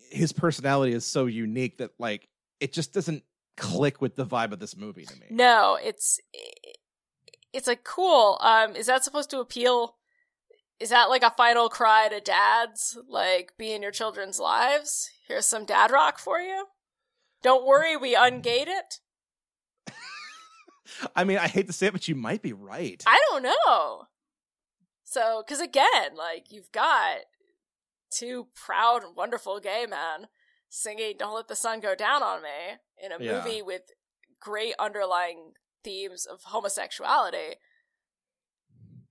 his personality is so unique that like it just doesn't click with the vibe of this movie to me. No, it's it's like cool. Um, is that supposed to appeal? Is that like a final cry to dads? Like be in your children's lives. Here's some dad rock for you. Don't worry, we ungate it. I mean, I hate to say it, but you might be right. I don't know. So, because again, like you've got two proud and wonderful gay men singing "Don't Let the Sun Go Down on Me" in a Yeah. movie with great underlying themes of homosexuality,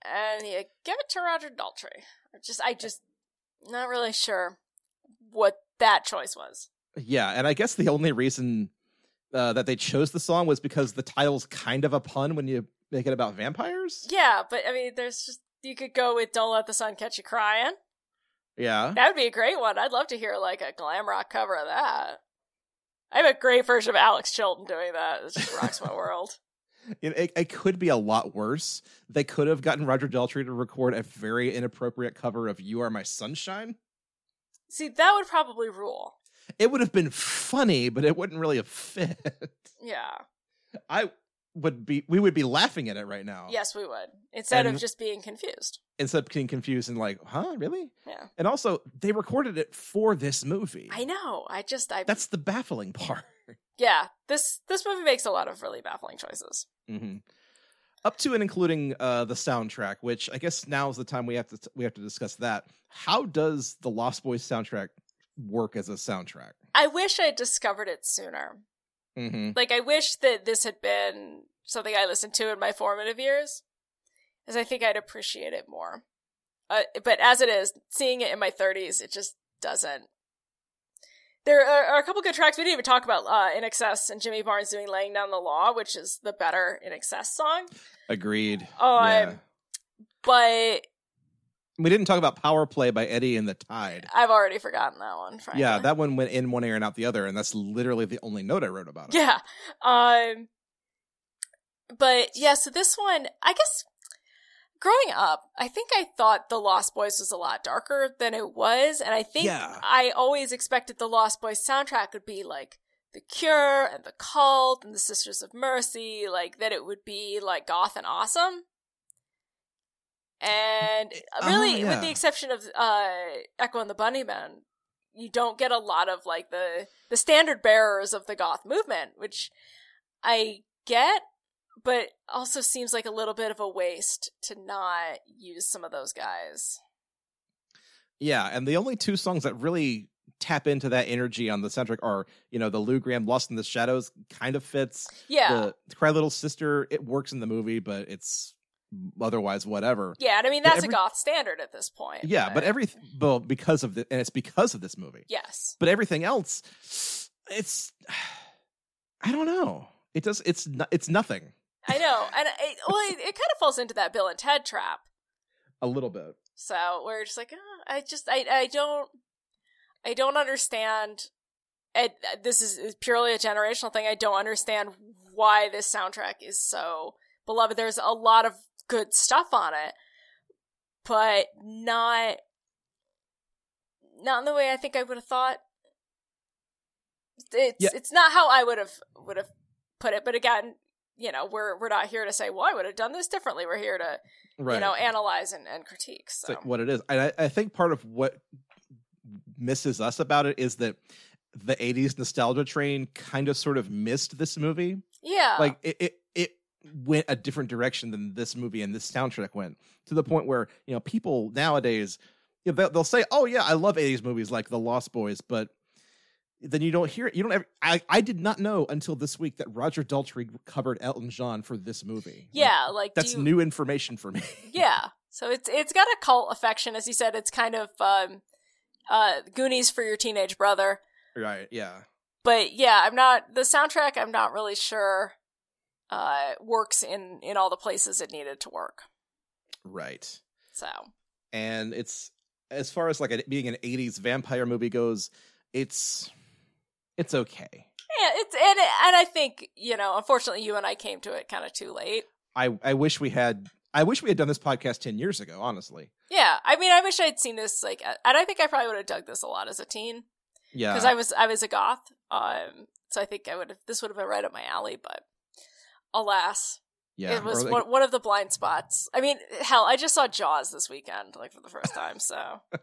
and you give it to Roger Daltrey. I just, I just, not really sure what that choice was. Yeah, and I guess the only reason uh, that they chose the song was because the title's kind of a pun when you make it about vampires. Yeah, but I mean, there's just you could go with "Don't Let the Sun Catch You Crying." Yeah. That would be a great one. I'd love to hear like a glam rock cover of that. I have a great version of Alex Chilton doing that. It just rocks my world. It, it, it could be a lot worse. They could have gotten Roger Daltrey to record a very inappropriate cover of "You Are My Sunshine." See, that would probably rule. It would have been funny, but it wouldn't really have fit. Yeah. I would be we would be laughing at it right now. Yes, we would. Instead of just being confused. Instead of being confused and like, huh, really? Yeah. And also, they recorded it for this movie. I know. I just I That's the baffling part. yeah. This this movie makes a lot of really baffling choices. hmm Up to and including uh, the soundtrack, which I guess now is the time we have to we have to discuss that. How does the Lost Boys soundtrack work as a soundtrack? I wish I discovered it sooner. Mm-hmm. Like I wish that this had been something I listened to in my formative years, as I think I'd appreciate it more. Uh, but as it is, seeing it in my 30s, it just doesn't. There are, are a couple good tracks. We didn't even talk about uh, INXS and Jimmy Barnes doing "Laying Down the Law," which is the better INXS song. Agreed. Oh, yeah. I'm- But We didn't talk about Power Play by Eddie and the Tide. I've already forgotten that one. Frankly. Yeah, that one went in one ear and out the other, and that's literally the only note I wrote about it. Yeah. Um but yeah, so this one, I guess growing up, I think I thought The Lost Boys was a lot darker than it was, and I think Yeah. I always expected the Lost Boys soundtrack would be like The Cure and The Cult and the Sisters of Mercy, like that it would be like goth and awesome. And Oh, really, yeah. with the exception of uh, Echo and the Bunnymen, you don't get a lot of like the the standard bearers of the goth movement, which I get, but also seems like a little bit of a waste to not use some of those guys. Yeah, and the only two songs that really tap into that energy on the centric are, you know, the Lou Gramm "Lost in the Shadows" kind of fits. Yeah. The Cry Little Sister it works in the movie, but it's otherwise whatever. yeah, and I mean that's every- a goth standard at this point. Yeah, but every well because of the and it's because of this movie. yes. But everything else, it's I don't know. It does. It's it's nothing. I know. And it, well, it, it kind of falls into that Bill and Ted trap. A little bit. So we're just like, oh, I just, I, I don't, I don't understand. And uh, this is, is purely a generational thing. I don't understand why this soundtrack is so beloved. There's a lot of good stuff on it, but not, not in the way I think I would have thought. It's, Yeah. it's not how I would have, would have put it. But again, you know, we're, we're not here to say, well, I would have done this differently. We're here to, Right. you know, analyze and, and critique. So like what it is. And I, I think part of what misses us about it is that the 80s nostalgia train kind of sort of missed this movie. yeah, Like it, it, it went a different direction than this movie and this soundtrack went to the point where, you know, people nowadays, you know, they'll, they'll say, oh, yeah, I love 80s movies like The Lost Boys, but then you don't hear it. You don't ever, I, I did not know until this week that Roger Daltrey covered Elton John for this movie. Yeah, like do that's you- new information for me. Yeah, so it's it's got a cult affection, as you said. It's kind of um, uh, Goonies for your teenage brother. right. Yeah. But yeah, I'm not the soundtrack. I'm not really sure uh, works in in all the places it needed to work. Right. So and it's as far as like a, being an 80s vampire movie goes it's it's okay yeah, it's and and I think you know, unfortunately, you and I came to it kind of too late. i i wish we had i wish we had done this podcast 10 years ago honestly Yeah, I mean, I wish I'd seen this like, and I think I probably would have dug this a lot as a teen. yeah because I was I was a goth. Um, so I think I would have this would have been right up my alley. But alas, yeah it was like- one, one of the blind spots. I mean, hell, I just saw Jaws this weekend, like for the first time. So I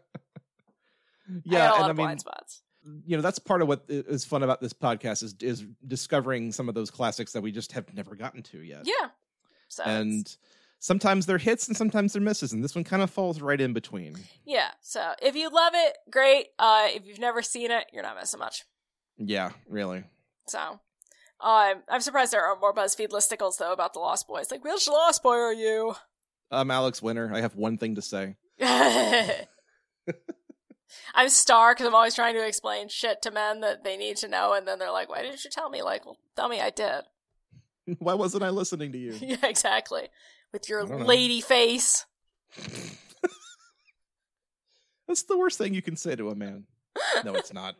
yeah lot and i mean blind spots. you know that's part of what is fun about this podcast is is discovering some of those classics that we just have never gotten to yet Yeah. So and sometimes they're hits and sometimes they're misses and this one kind of falls right in between yeah. So if you love it, great. Uh, if you've never seen it, you're not missing much. yeah really So. Um, I'm surprised there aren't more BuzzFeed listicles though about the Lost Boys. Like, which Lost Boy are you? i'm alex winter i have one thing to say I'm star because I'm always trying to explain shit to men that they need to know, and then they're like, "Why didn't you tell me?" Like, well, tell me I did. why wasn't i listening to you yeah, exactly. With your don't know. lady face. That's the worst thing you can say to a man. No, it's not.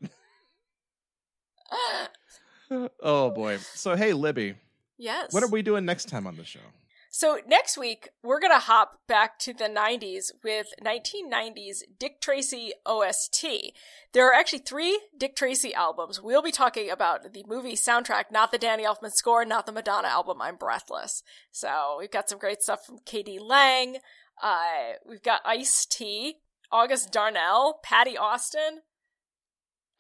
oh boy. So hey, Libby, yes. what are we doing next time on the show? So next week, we're going to hop back to the 90s with 1990s Dick Tracy OST. There are actually three Dick Tracy albums. We'll be talking about the movie soundtrack, not the Danny Elfman score, not the Madonna album, I'm Breathless. So we've got some great stuff from k.d. lang. Uh, we've got Ice T, August Darnell, Patti Austin.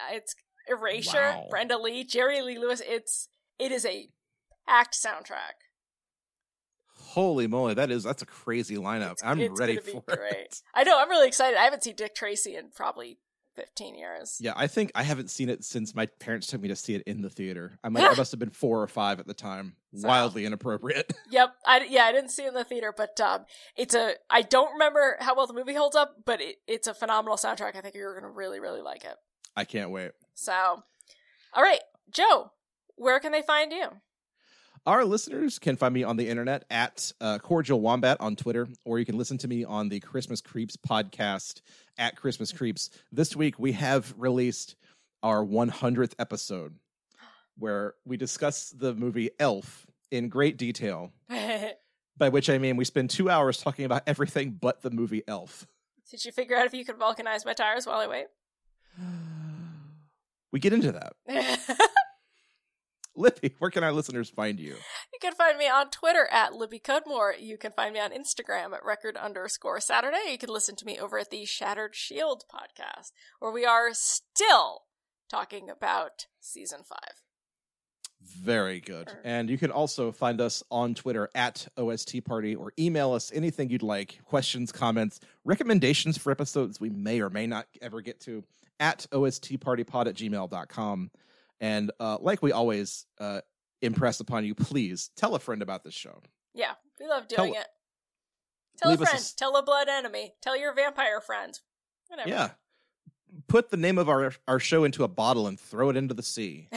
Uh, it's Erasure, Wow. Brenda Lee, Jerry Lee Lewis. It's, it is a packed soundtrack. Holy moly, that is that's a crazy lineup. I'm it's ready for great. it. I know. I'm really excited. I haven't seen Dick Tracy in probably 15 years. Yeah, I think I haven't seen it since my parents took me to see it in the theater. I, might, I must have been four or five at the time. So- Wildly inappropriate. Yep. I yeah. I didn't see it in the theater, but um, it's a. I don't remember how well the movie holds up, but it, it's a phenomenal soundtrack. I think you're gonna really really like it. I can't wait. So, all right, Joe, where can they find you? Our listeners can find me on the internet at uh, Cordial Wombat on Twitter, or you can listen to me on the Christmas Creeps podcast at Christmas Creeps. This week we have released our 100th episode where we discuss the movie Elf in great detail, by which I mean we spend two hours talking about everything but the movie Elf. Did you figure out if you could vulcanize my tires while I wait? We get into that. Libby, where can our listeners find you? You can find me on Twitter at Libby Cudmore. You can find me on Instagram at record underscore Saturday. You can listen to me over at the Shattered Shield podcast, where we are still talking about season five. Very good. Er. And you can also find us on Twitter at OST Party or email us anything you'd like questions, comments, recommendations for episodes we may or may not ever get to at OSTPartyPod at gmail.com. And uh, like we always uh, impress upon you, please tell a friend about this show. Yeah, we love Tell- doing it. Tell a us a friend, tell a blood enemy, tell your vampire friend. Whatever. Yeah. Put the name of our, our show into a bottle and throw it into the sea.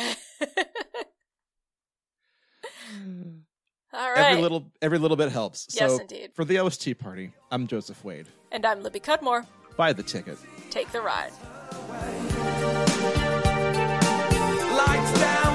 All right. Every little every little bit helps. Yes, so indeed. for the OST party, I'm Joseph Wade. and I'm Libby Cudmore. Buy the ticket. Take the ride. Lights down.